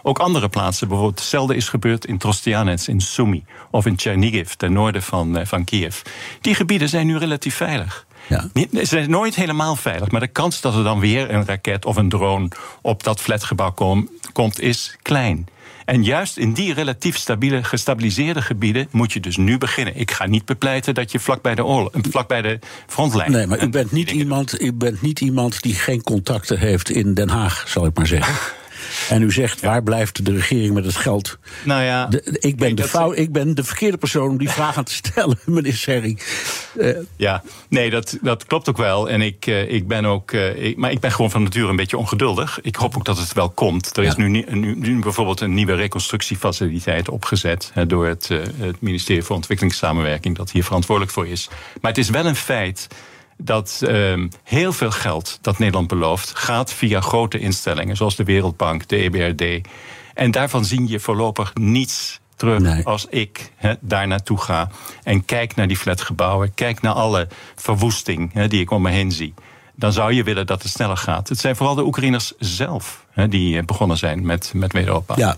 ook andere plaatsen, bijvoorbeeld hetzelfde is gebeurd in Trostianets, in Sumy of in Chernigiv, ten noorden van, eh, van Kiev. Die gebieden zijn nu relatief veilig. Ja. Ze zijn nooit helemaal veilig, maar de kans dat er dan weer een raket of een drone op dat flatgebouw kom, komt, is klein. En juist in die relatief stabiele, gestabiliseerde gebieden moet je dus nu beginnen. Ik ga niet bepleiten dat je vlak bij de, oorlog, vlak bij de frontlijn. Nee, maar u bent, niet iemand, u bent niet iemand die geen contacten heeft in Den Haag, zal ik maar zeggen. [laughs] En u zegt, waar blijft de regering met het geld? Nou ja, ik, ben de fout, ik ben de verkeerde persoon om die [laughs] vraag aan te stellen, [laughs] meneer Serri. Uh, ja, nee, dat, dat klopt ook wel. En ik, uh, ik ben ook, ik, maar ik ben gewoon van nature een beetje ongeduldig. Ik hoop ook dat het wel komt. Er is nu, nu, nu, bijvoorbeeld een nieuwe reconstructiefaciliteit opgezet door het, het ministerie voor Ontwikkelingssamenwerking, dat hier verantwoordelijk voor is. Maar het is wel een feit dat uh, heel veel geld dat Nederland belooft gaat via grote instellingen zoals de Wereldbank, de EBRD. En daarvan zie je voorlopig niets terug als ik he, daar naartoe ga en kijk naar die flatgebouwen, kijk naar alle verwoesting he, die ik om me heen zie. Dan zou je willen dat het sneller gaat. Het zijn vooral de Oekraïners zelf he, die eh, begonnen zijn met, met wederopbouw. Ja.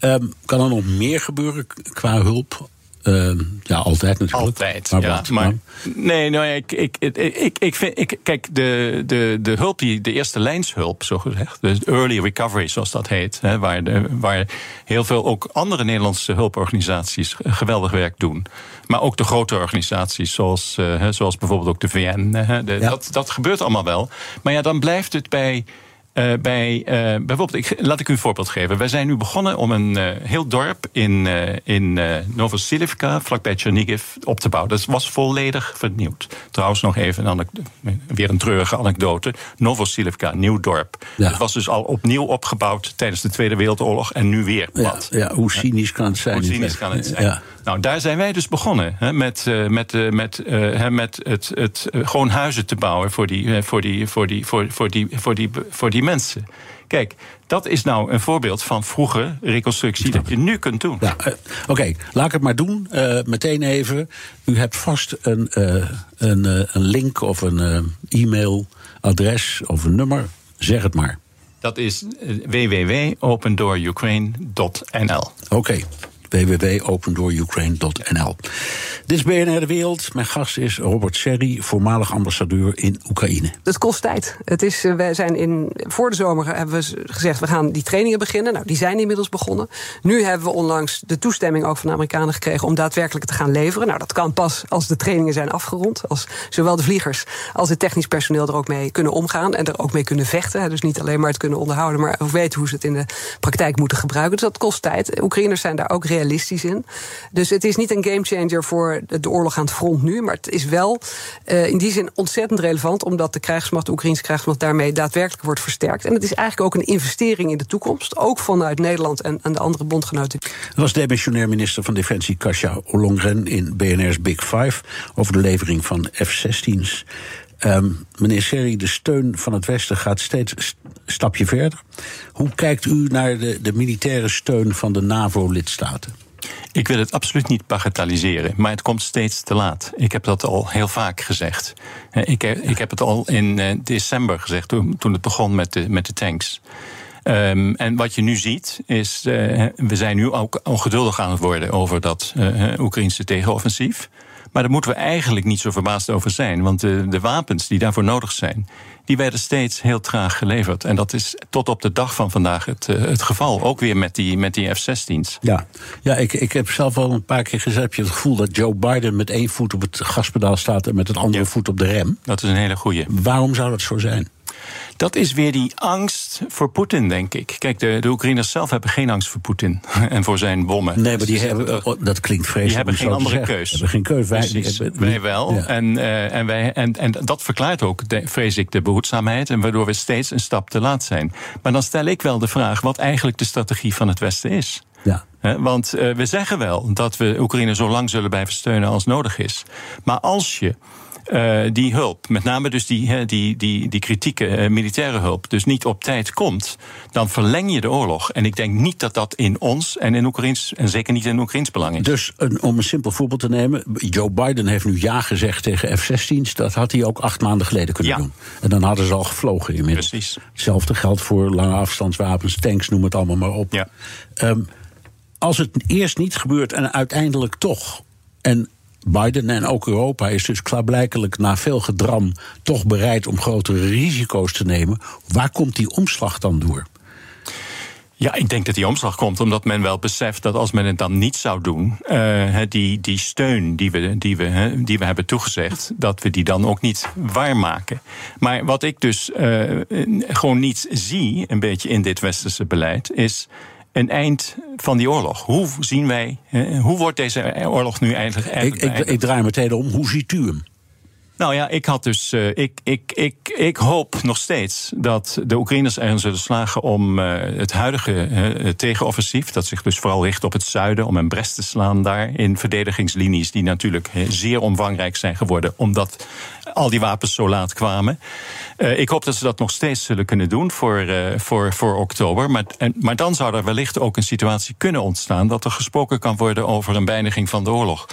Um, kan er nog meer gebeuren qua hulp uh, ja, altijd natuurlijk. Altijd, maar, ja, maar nee, nee, ik, ik, ik, ik, vind, ik, kijk, de, de, de hulp, die, de eerste lijnshulp, zo gezegd, de early recovery, zoals dat heet, hè, waar, de, waar heel veel ook andere Nederlandse hulporganisaties geweldig werk doen. Maar ook de grote organisaties, zoals, uh, zoals bijvoorbeeld ook de VN. Hè, de, ja. dat, dat gebeurt allemaal wel. Maar ja, dan blijft het bij uh, bij, uh, bijvoorbeeld, ik, laat ik u een voorbeeld geven. Wij zijn nu begonnen om een uh, heel dorp in, in Novosilivka, vlakbij Chernigiv, op te bouwen. Dat was volledig vernieuwd. Trouwens, nog even een weer een treurige anekdote. Novosilivka, nieuw dorp. Ja. Het was dus al opnieuw opgebouwd tijdens de Tweede Wereldoorlog en nu weer. Ja, ja hoe cynisch kan het zijn? Hoe cynisch kan het zijn? Ja. Nou, daar zijn wij dus begonnen. Hè, met, met, met, met het, het gewoon huizen te bouwen voor die, voor, die, voor, die, voor, voor, die, voor, die, voor die mensen. Kijk, dat is nou een voorbeeld van vroege reconstructie dat je nu kunt doen. Ja, Oké, okay, laat ik het maar doen. meteen even. U hebt vast een, een, een link of een e-mailadres of een nummer. Zeg het maar. Dat is www.opendoorukraine.nl. Oké. Okay www.opendoorukraine.nl. Dit is BNR De Wereld. Mijn gast is Robert Serri, voormalig ambassadeur in Oekraïne. Het kost tijd. Het is, eh, wij zijn in, voor de zomer hebben we gezegd... we gaan die trainingen beginnen. Nou, die zijn inmiddels begonnen. Nu hebben we onlangs de toestemming ook van de Amerikanen gekregen... om daadwerkelijk te gaan leveren. Nou, dat kan pas als de trainingen zijn afgerond. Als zowel de vliegers als het technisch personeel er ook mee kunnen omgaan... en er ook mee kunnen vechten. Dus niet alleen maar het kunnen onderhouden... maar ook weten hoe ze het in de praktijk moeten gebruiken. Dus dat kost tijd. Oekraïners zijn daar ook realistisch in. Dus het is niet een gamechanger voor de oorlog aan het front nu. Maar het is wel uh, in die zin ontzettend relevant. Omdat de krijgsmacht, de Oekraïnse krijgsmacht, daarmee daadwerkelijk wordt versterkt. En het is eigenlijk ook een investering in de toekomst. Ook vanuit Nederland en, en de andere bondgenoten. Dat was demissionair minister van Defensie Kasia Ollongren in BNR's Big Five. Over de levering van F-16's. Um, meneer Serri, de steun van het Westen gaat steeds een stapje verder. Hoe kijkt u naar de, de militaire steun van de NAVO-lidstaten? Ik wil het absoluut niet bagatelliseren, maar het komt steeds te laat. Ik heb dat al heel vaak gezegd. Ik, ik heb het al in eh, december gezegd, toen, toen het begon met de, met de tanks. Um, en wat je nu ziet, is. Uh, we zijn nu ook ongeduldig aan het worden over dat uh, Oekraïnse tegenoffensief. Maar daar moeten we eigenlijk niet zo verbaasd over zijn. Want de, de wapens die daarvoor nodig zijn, die werden steeds heel traag geleverd. En dat is tot op de dag van vandaag het, uh, het geval. Ook weer met die, met die F-16's. Ja, ja ik, ik heb zelf al een paar keer gezegd... heb je het gevoel dat Joe Biden met één voet op het gaspedaal staat... en met het andere ja. voet op de rem. Dat is een hele goeie. Waarom zou dat zo zijn? Dat is weer die angst voor Poetin, denk ik. Kijk, de, de Oekraïners zelf hebben geen angst voor Poetin [laughs] en voor zijn bommen. Nee, maar die hebben, oh, dat klinkt vreselijk. Die hebben geen andere keus. hebben geen keus. Wij, hebben, wij wel. Ja. En, uh, en, wij, en, en dat verklaart ook, de, vrees ik, de behoedzaamheid. En waardoor we steeds een stap te laat zijn. Maar dan stel ik wel de vraag wat eigenlijk de strategie van het Westen is. Ja. Want we zeggen wel dat we Oekraïne zo lang zullen blijven steunen als nodig is. Maar als je uh, die hulp, met name dus die, die, die, die kritieke uh, militaire hulp, dus niet op tijd komt, dan verleng je de oorlog. En ik denk niet dat dat in ons en in Oekraïns, en zeker niet in Oekraïns belang is. Dus een, om een simpel voorbeeld te nemen, Joe Biden heeft nu ja gezegd tegen F-16's. Dat had hij ook acht maanden geleden kunnen ja. doen. En dan hadden ze al gevlogen inmiddels. Precies. Hetzelfde geldt voor lange afstandswapens, tanks, noem het allemaal maar op. Ja. Um, als het eerst niet gebeurt en uiteindelijk toch. En Biden en ook Europa is dus klaarblijkelijk na veel gedram toch bereid om grotere risico's te nemen. Waar komt die omslag dan door? Ja, ik denk dat die omslag komt omdat men wel beseft dat als men het dan niet zou doen, uh, die, die steun die we, die, we, die we hebben toegezegd, dat we die dan ook niet waarmaken. Maar wat ik dus uh, gewoon niet zie, een beetje in dit westerse beleid, is een eind van die oorlog. Hoe zien wij, hoe wordt deze oorlog nu eigenlijk ik, ik, ik, draai meteen om, hoe ziet u hem? Nou ja, ik had dus. Uh, ik, ik, ik, ik hoop nog steeds dat de Oekraïners erin zullen slagen om uh, het huidige tegenoffensief, dat zich dus vooral richt op het zuiden, om een Brest te slaan daar in verdedigingslinies die natuurlijk zeer omvangrijk zijn geworden, omdat al die wapens zo laat kwamen. ik hoop dat ze dat nog steeds zullen kunnen doen voor, voor, voor oktober. Maar, en, maar dan zou er wellicht ook een situatie kunnen ontstaan dat er gesproken kan worden over een beëindiging van de oorlog.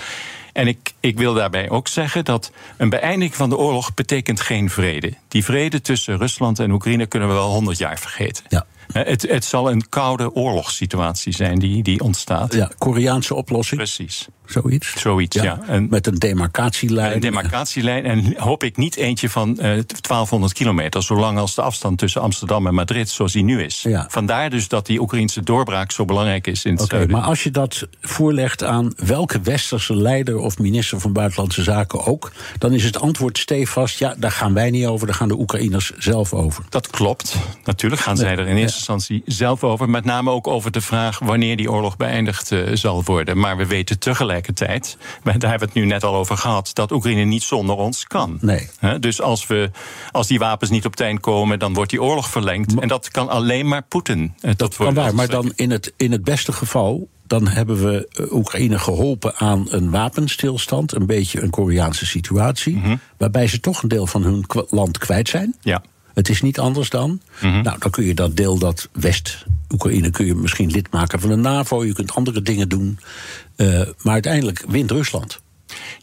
En ik, ik wil daarbij ook zeggen dat een beëindiging van de oorlog betekent geen vrede. Die vrede tussen Rusland en Oekraïne kunnen we wel honderd jaar vergeten. Ja. Het, het zal een koude oorlogssituatie zijn die, die ontstaat. Ja, Koreaanse oplossing. Precies. Zoiets? Zoiets, ja. ja. En met een demarcatielijn. Een demarcatielijn. En hoop ik niet eentje van uh, 1200 kilometer. Zolang als de afstand tussen Amsterdam en Madrid zoals die nu is. Ja. Vandaar dus dat die Oekraïnse doorbraak zo belangrijk is in het okay. Maar als je dat voorlegt aan welke westerse leider of minister van Buitenlandse Zaken ook. dan is het antwoord stevast: ja, daar gaan wij niet over, daar gaan de Oekraïners zelf over. Dat klopt. Natuurlijk gaan zij er in eerste instantie zelf over. Met name ook over de vraag wanneer die oorlog beëindigd uh, zal worden. Maar we weten tegelijkertijd, daar hebben we het nu net al over gehad, dat Oekraïne niet zonder ons kan. Nee. He, dus als, we, als die wapens niet op tijd komen, dan wordt die oorlog verlengd. Maar, en dat kan alleen maar Poetin. Uh, dat kan waar, maar dan in het, in het beste geval dan hebben we Oekraïne geholpen aan een wapenstilstand, een beetje een Koreaanse situatie, Mhm. waarbij ze toch een deel van hun land kwijt zijn. Ja. Het is niet anders dan. Mhm. Nou, dan kun je dat deel, dat West-Oekraïne, kun je misschien lid maken van de NAVO. Je kunt andere dingen doen. Uh, maar uiteindelijk wint Rusland.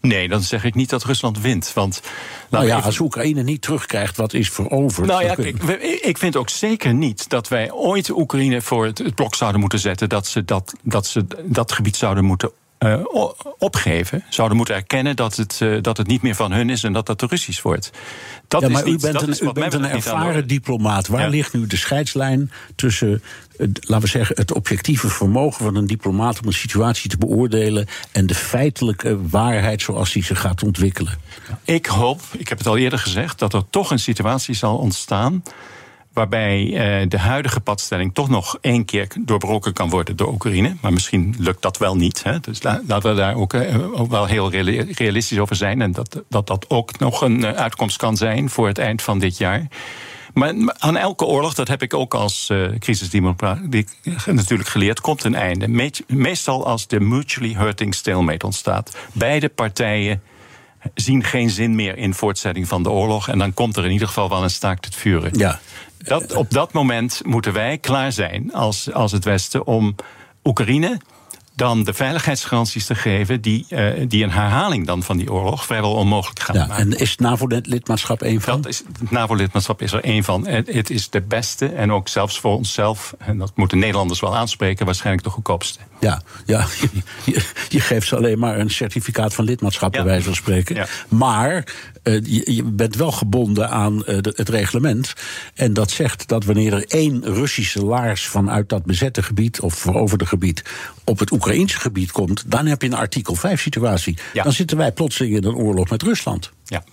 Nee, dan zeg ik niet dat Rusland wint. Want, nou, ja, als Oekraïne niet terugkrijgt wat is veroverd. Nou ja, ik, ik vind ook zeker niet dat wij ooit Oekraïne voor het, het blok zouden moeten zetten. Dat ze dat, dat, ze dat gebied zouden moeten uh, opgeven. Zouden moeten erkennen dat het, uh, dat het niet meer van hun is en dat dat Russisch wordt. Dat ja, maar is niet, u bent dat een, is u bent een ervaren diplomaat. Waar ja. ligt nu de scheidslijn tussen, laten we zeggen, het objectieve vermogen van een diplomaat om een situatie te beoordelen en de feitelijke waarheid zoals die zich gaat ontwikkelen? Ik hoop, ik heb het al eerder gezegd, dat er toch een situatie zal ontstaan Waarbij uh, de huidige padstelling toch nog één keer doorbroken kan worden door Oekraïne. Maar misschien lukt dat wel niet. Hè. Dus la, laten we daar ook, ook, wel heel realistisch over zijn. En dat dat, dat ook nog een uitkomst kan zijn voor het eind van dit jaar. Maar aan elke oorlog, dat heb ik ook als uh, crisisdemocraat natuurlijk geleerd, komt een einde. meestal als de mutually hurting stalemate ontstaat. Beide partijen zien geen zin meer in voortzetting van de oorlog. En dan komt er in ieder geval wel een staakt het vuren. Ja. Dat, op dat moment moeten wij klaar zijn als, als het Westen om Oekraïne dan de veiligheidsgaranties te geven die, uh, die een herhaling dan van die oorlog vrijwel onmogelijk gaan ja, maken. En is het NAVO-lidmaatschap één van? Dat is, het NAVO-lidmaatschap is er één van. Het, het, is de beste en ook zelfs voor onszelf, en dat moeten Nederlanders wel aanspreken, waarschijnlijk de goedkoopste. Ja, ja [laughs] je, je geeft ze alleen maar een certificaat van lidmaatschap, bij wijze van spreken. Ja. Maar uh, je, je, bent wel gebonden aan uh, de, het reglement. En dat zegt dat wanneer er één Russische laars vanuit dat bezette gebied of veroverde gebied op het Oekraïnse gebied komt, dan heb je een artikel 5 situatie. Ja. Dan zitten wij plotseling in een oorlog met Rusland. Ja,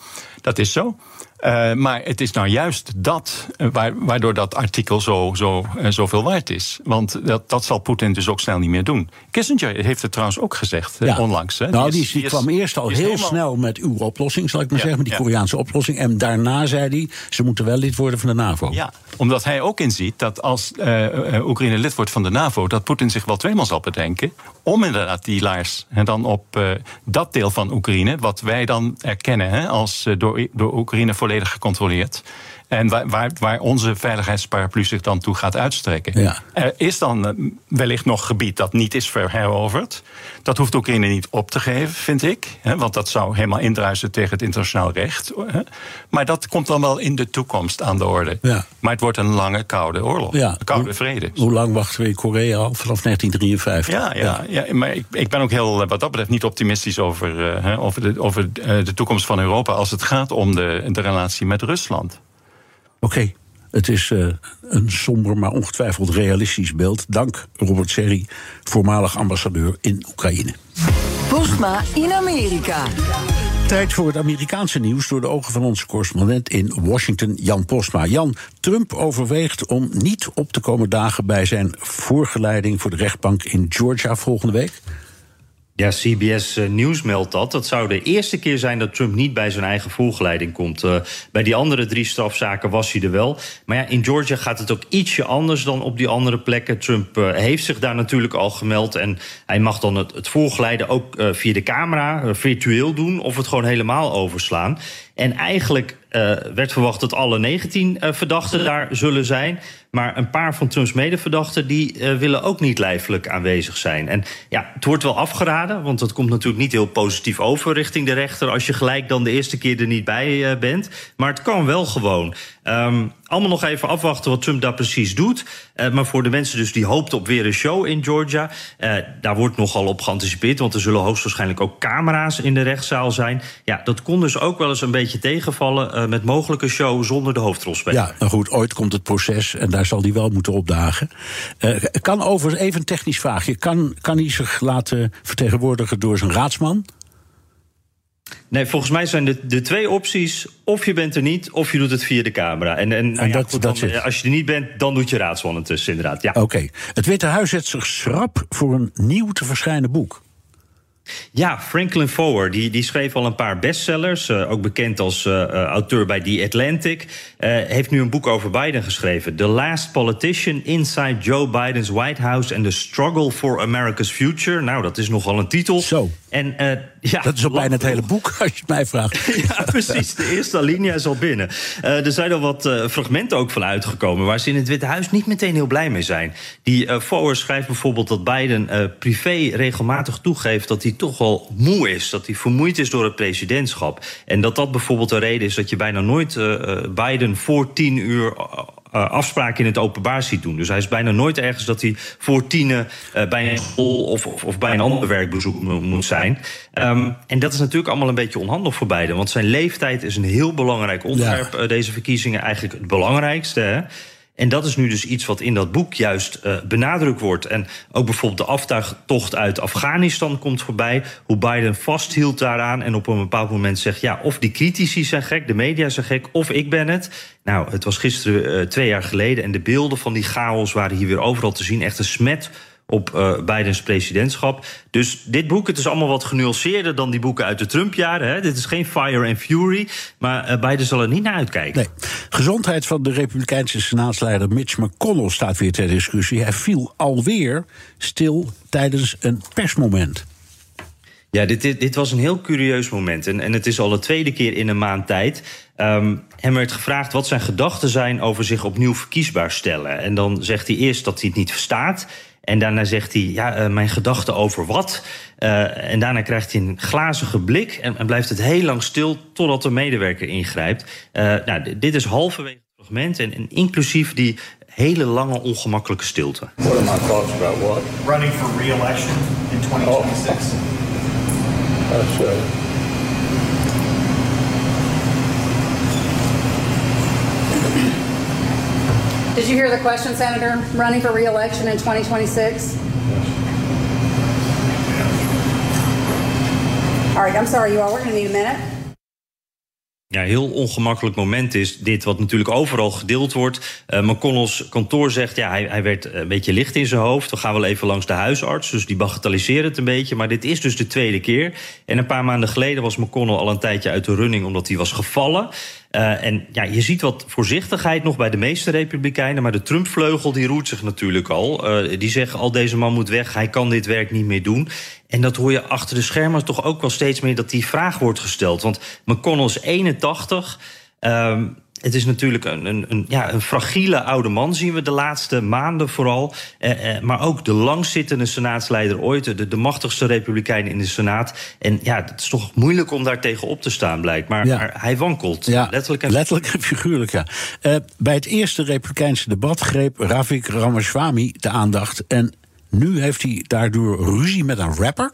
dat is zo. Uh, maar het is nou juist dat uh, waardoor dat artikel zo, zo, uh, zoveel waard is. Want dat, dat zal Poetin dus ook snel niet meer doen. Kissinger heeft het trouwens ook gezegd ja. onlangs. Hè. Nou, die, die, die, die kwam eerst al heel helemaal... snel met uw oplossing, zal ik maar ja, zeggen, met die. Koreaanse oplossing. En daarna zei hij, ze moeten wel lid worden van de NAVO. Ja, omdat hij ook inziet dat als Oekraïne lid wordt van de NAVO, dat Poetin zich wel tweemaal zal bedenken om inderdaad die laars en dan op dat deel van Oekraïne, wat wij dan erkennen hè, als door, door Oekraïne volledig gecontroleerd. En waar, waar, waar, onze veiligheidsparaplu zich dan toe gaat uitstrekken. Ja. Er is dan wellicht nog gebied dat niet is verheroverd. Dat hoeft Oekraïne niet op te geven, vind ik. Want dat zou helemaal indruisen tegen het internationaal recht. Maar dat komt dan wel in de toekomst aan de orde. Ja. Maar het wordt een lange koude oorlog. Ja. Een koude vrede. Hoe lang wachten we in Korea al? Vanaf 1953. Ja, ja, ja. ja maar ik, ik, ben ook heel, wat dat betreft, niet optimistisch over, uh, over, de, over de toekomst van Europa. als het gaat om de, de relatie met Rusland. Oké, okay. het is uh, een somber, maar ongetwijfeld realistisch beeld. Dank Robert Serri, voormalig ambassadeur in Oekraïne. Postma in Amerika. Tijd voor het Amerikaanse nieuws door de ogen van onze correspondent in Washington, Jan Postma. Jan, Trump overweegt om niet op te komen dagen bij zijn voorgeleiding voor de rechtbank in Georgia volgende week. Ja, CBS uh, Nieuws meldt dat. Dat zou de eerste keer zijn dat Trump niet bij zijn eigen voorgeleiding komt. Uh, bij die andere drie strafzaken was hij er wel. Maar ja, in Georgia gaat het ook ietsje anders dan op die andere plekken. Trump uh, heeft zich daar natuurlijk al gemeld. En hij mag dan het, het ook via de camera, virtueel doen... of het gewoon helemaal overslaan. En eigenlijk uh, werd verwacht dat alle 19 uh, verdachten daar zullen zijn. Maar een paar van Trumps medeverdachten die uh, willen ook niet lijfelijk aanwezig zijn. En ja, het wordt wel afgeraden, want dat komt natuurlijk niet heel positief over richting de rechter als je gelijk dan de eerste keer er niet bij bent. Maar het kan wel gewoon. Um, allemaal nog even afwachten wat Trump daar precies doet. Uh, maar voor de mensen dus die hoopten op weer een show in Georgia... Uh, daar wordt nogal op geanticipeerd... want er zullen hoogstwaarschijnlijk ook camera's in de rechtszaal zijn. Ja, dat kon dus ook wel eens een beetje tegenvallen... Uh, met mogelijke show zonder de hoofdrolspeler. Ja, nou goed, ooit komt het proces en daar zal hij wel moeten opdagen. kan over, even een technisch vraagje... Kan, kan hij zich laten vertegenwoordigen door zijn raadsman... Nee, volgens mij zijn de, de twee opties. Of je bent er niet, of je doet het via de camera. En, en, nou ja, dat, goed, dat dan, als je er niet bent, dan doet je raadsman het dus inderdaad. Ja. Oké. Okay. Het Witte Huis zet zich schrap voor een nieuw te verschijnen boek. Ja, Franklin Foer, die, die schreef al een paar bestsellers. Uh, ook bekend als uh, auteur bij The Atlantic. Uh, heeft nu een boek over Biden geschreven. The Last Politician Inside Joe Biden's White House... and the Struggle for America's Future. Nou, dat is nogal een titel. Zo. En, ja, dat is ook bijna het hele boek, als je het mij vraagt. [laughs] ja, precies. De eerste alinea is al binnen. er zijn al wat fragmenten ook van uitgekomen... waar ze in het Witte Huis niet meteen heel blij mee zijn. Die Foer schrijft bijvoorbeeld dat Biden privé regelmatig toegeeft... dat hij toch wel moe is, dat hij vermoeid is door het presidentschap. En dat dat bijvoorbeeld de reden is dat je bijna nooit uh, Biden voor tien uur uh, afspraken in het openbaar ziet doen. Dus hij is bijna nooit ergens dat hij voor tienen uh, bij een school of, of, of, bij een ander werkbezoek moet zijn. Um, en dat is natuurlijk allemaal een beetje onhandig voor Biden. Want zijn leeftijd is een heel belangrijk onderwerp, ja. deze verkiezingen. Eigenlijk het belangrijkste. Hè? En dat is nu dus iets wat in dat boek juist uh, benadrukt wordt. En ook bijvoorbeeld de aftuigtocht uit Afghanistan komt voorbij. Hoe Biden vasthield daaraan en op een bepaald moment zegt: ja, of die critici zijn gek, de media zijn gek, of ik ben het. Nou, het was gisteren uh, twee jaar geleden en de beelden van die chaos waren hier weer overal te zien. Echt een smet op uh, Bidens presidentschap. Dus dit boek, het is allemaal wat genuanceerder dan die boeken uit de Trump-jaren. Hè. Dit is geen Fire and Fury, maar uh, Biden zal er niet naar uitkijken. Nee. Gezondheid van de Republikeinse senaatsleider Mitch McConnell staat weer ter discussie. Hij viel alweer stil tijdens een persmoment. Ja, dit, dit, dit, was een heel curieus moment. En, en het is al de tweede keer in een maand tijd. Um, hem werd gevraagd wat zijn gedachten zijn over zich opnieuw verkiesbaar stellen. En dan zegt hij eerst dat hij het niet verstaat. En daarna zegt hij, ja, uh, mijn gedachten over wat? Uh, en daarna krijgt hij een glazige blik en, en, blijft het heel lang stil totdat de medewerker ingrijpt. Uh, nou, dit is halverwege het fragment en, en, inclusief die hele lange ongemakkelijke stilte. What are my thoughts about what? Running for re-election in 2026. Oh. That's Did you hear the question, Senator? Running for re-election in 2026? All right, I'm sorry, you all. We're going to need a minute. Ja, heel ongemakkelijk moment is dit, wat natuurlijk overal gedeeld wordt. Uh, McConnell's kantoor zegt, ja, hij, hij werd een beetje licht in zijn hoofd. We gaan wel even langs de huisarts, dus die bagatelliseren het een beetje. Maar dit is dus de tweede keer. En een paar maanden geleden was McConnell al een tijdje uit de running... omdat hij was gevallen. Uh, en ja, je ziet wat voorzichtigheid nog bij de meeste republikeinen... maar de Trump-vleugel die roert zich natuurlijk al. Uh, die zeggen al, deze man moet weg, hij kan dit werk niet meer doen. En dat hoor je achter de schermen toch ook wel steeds meer... dat die vraag wordt gesteld. Want McConnell is 81... Uh, het is natuurlijk een, een, een, ja, een fragiele oude man, zien we de laatste maanden vooral. Eh, eh, maar ook de langzittende senaatsleider ooit, de, de machtigste republikein in de Senaat. En ja, het is toch moeilijk om daar tegen op te staan, blijkt. Maar, ja. maar hij wankelt, ja, letterlijk en letterlijk en figuurlijk. Ja. Uh, bij het eerste republikeinse debat greep Ravik Ramaswamy de aandacht. En nu heeft hij daardoor ruzie met een rapper.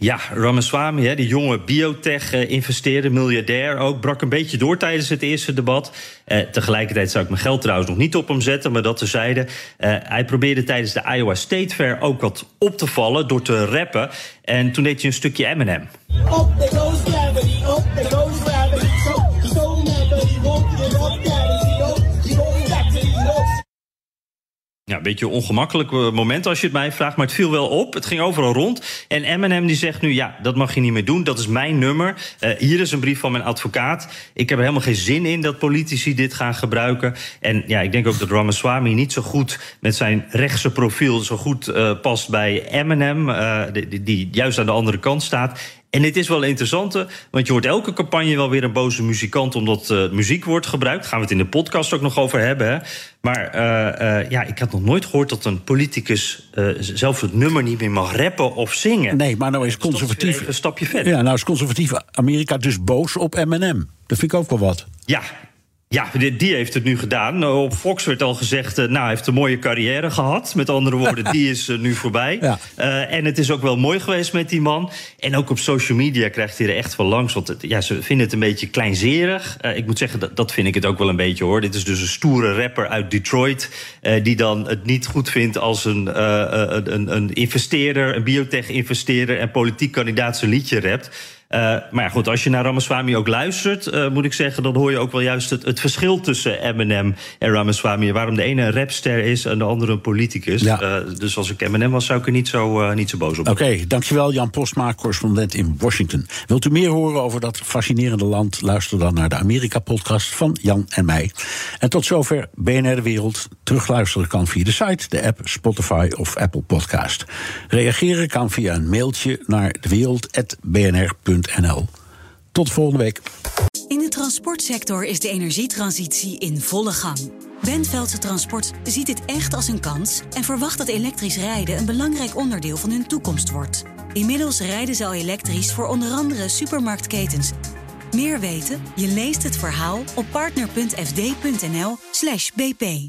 Ja, Ramaswamy, hè, die jonge biotech-investeerder, miljardair ook, brak een beetje door tijdens het eerste debat. Eh, tegelijkertijd zou ik mijn geld trouwens nog niet op hem zetten, maar dat tezijde. Eh, hij probeerde tijdens de Iowa State Fair ook wat op te vallen door te rappen. En toen deed hij een stukje Eminem. Up there goes gravity, up there goes gravity. Ja, een beetje een ongemakkelijk moment als je het mij vraagt, maar het viel wel op. Het ging overal rond. En Eminem die zegt nu, ja, dat mag je niet meer doen. Dat is mijn nummer. Uh, hier is een brief van mijn advocaat. Ik heb er helemaal geen zin in dat politici dit gaan gebruiken. En ja, ik denk ook dat Ramaswamy niet zo goed met zijn rechtse profiel... zo goed uh, past bij Eminem, die, die juist aan de andere kant staat. En dit is wel interessant, want je hoort elke campagne wel weer een boze muzikant omdat uh, muziek wordt gebruikt. Daar gaan we het in de podcast ook nog over hebben. Hè? Maar uh, uh, ja, ik had nog nooit gehoord dat een politicus zelf het nummer niet meer mag rappen of zingen. Nee, maar nou is dus conservatief. een stapje verder. Ja, nou is conservatief Amerika dus boos op M&M. Dat vind ik ook wel wat. Ja, ja, die heeft het nu gedaan. Op Fox werd al gezegd, nou, hij heeft een mooie carrière gehad. Met andere woorden, [laughs] die is nu voorbij. Ja. Uh, en het is ook wel mooi geweest met die man. En ook op social media krijgt hij er echt wel langs. Want het, ja, ze vinden het een beetje kleinzerig. Uh, ik moet zeggen, dat, dat vind ik het ook wel een beetje hoor. Dit is dus een stoere rapper uit Detroit... Uh, die dan het niet goed vindt als een, een, een investeerder... een biotech-investeerder en politiek kandidaat zijn liedje rapt... Uh, maar ja, goed, als je naar Ramaswamy ook luistert, uh, moet ik zeggen, dan hoor je ook wel juist het, het verschil tussen Eminem en Ramaswamy. Waarom de ene een rapster is en de andere een politicus. Ja. Uh, dus als ik Eminem was, zou ik er niet zo, niet zo boos op Oké, okay, dankjewel Jan Postma, correspondent in Washington. Wilt u meer horen over dat fascinerende land? Luister dan naar de Amerika-podcast van Jan en mij. En tot zover BNR De Wereld. Terugluisteren kan via de site, de app, Spotify of Apple Podcast. Reageren kan via een mailtje naar dewereld.bnr.nl. Tot volgende week. In de transportsector is de energietransitie in volle gang. Benveldse Transport ziet dit echt als een kans en verwacht dat elektrisch rijden een belangrijk onderdeel van hun toekomst wordt. Inmiddels rijden ze al elektrisch voor onder andere supermarktketens. Meer weten? Je leest het verhaal op partner.fd.nl/bp.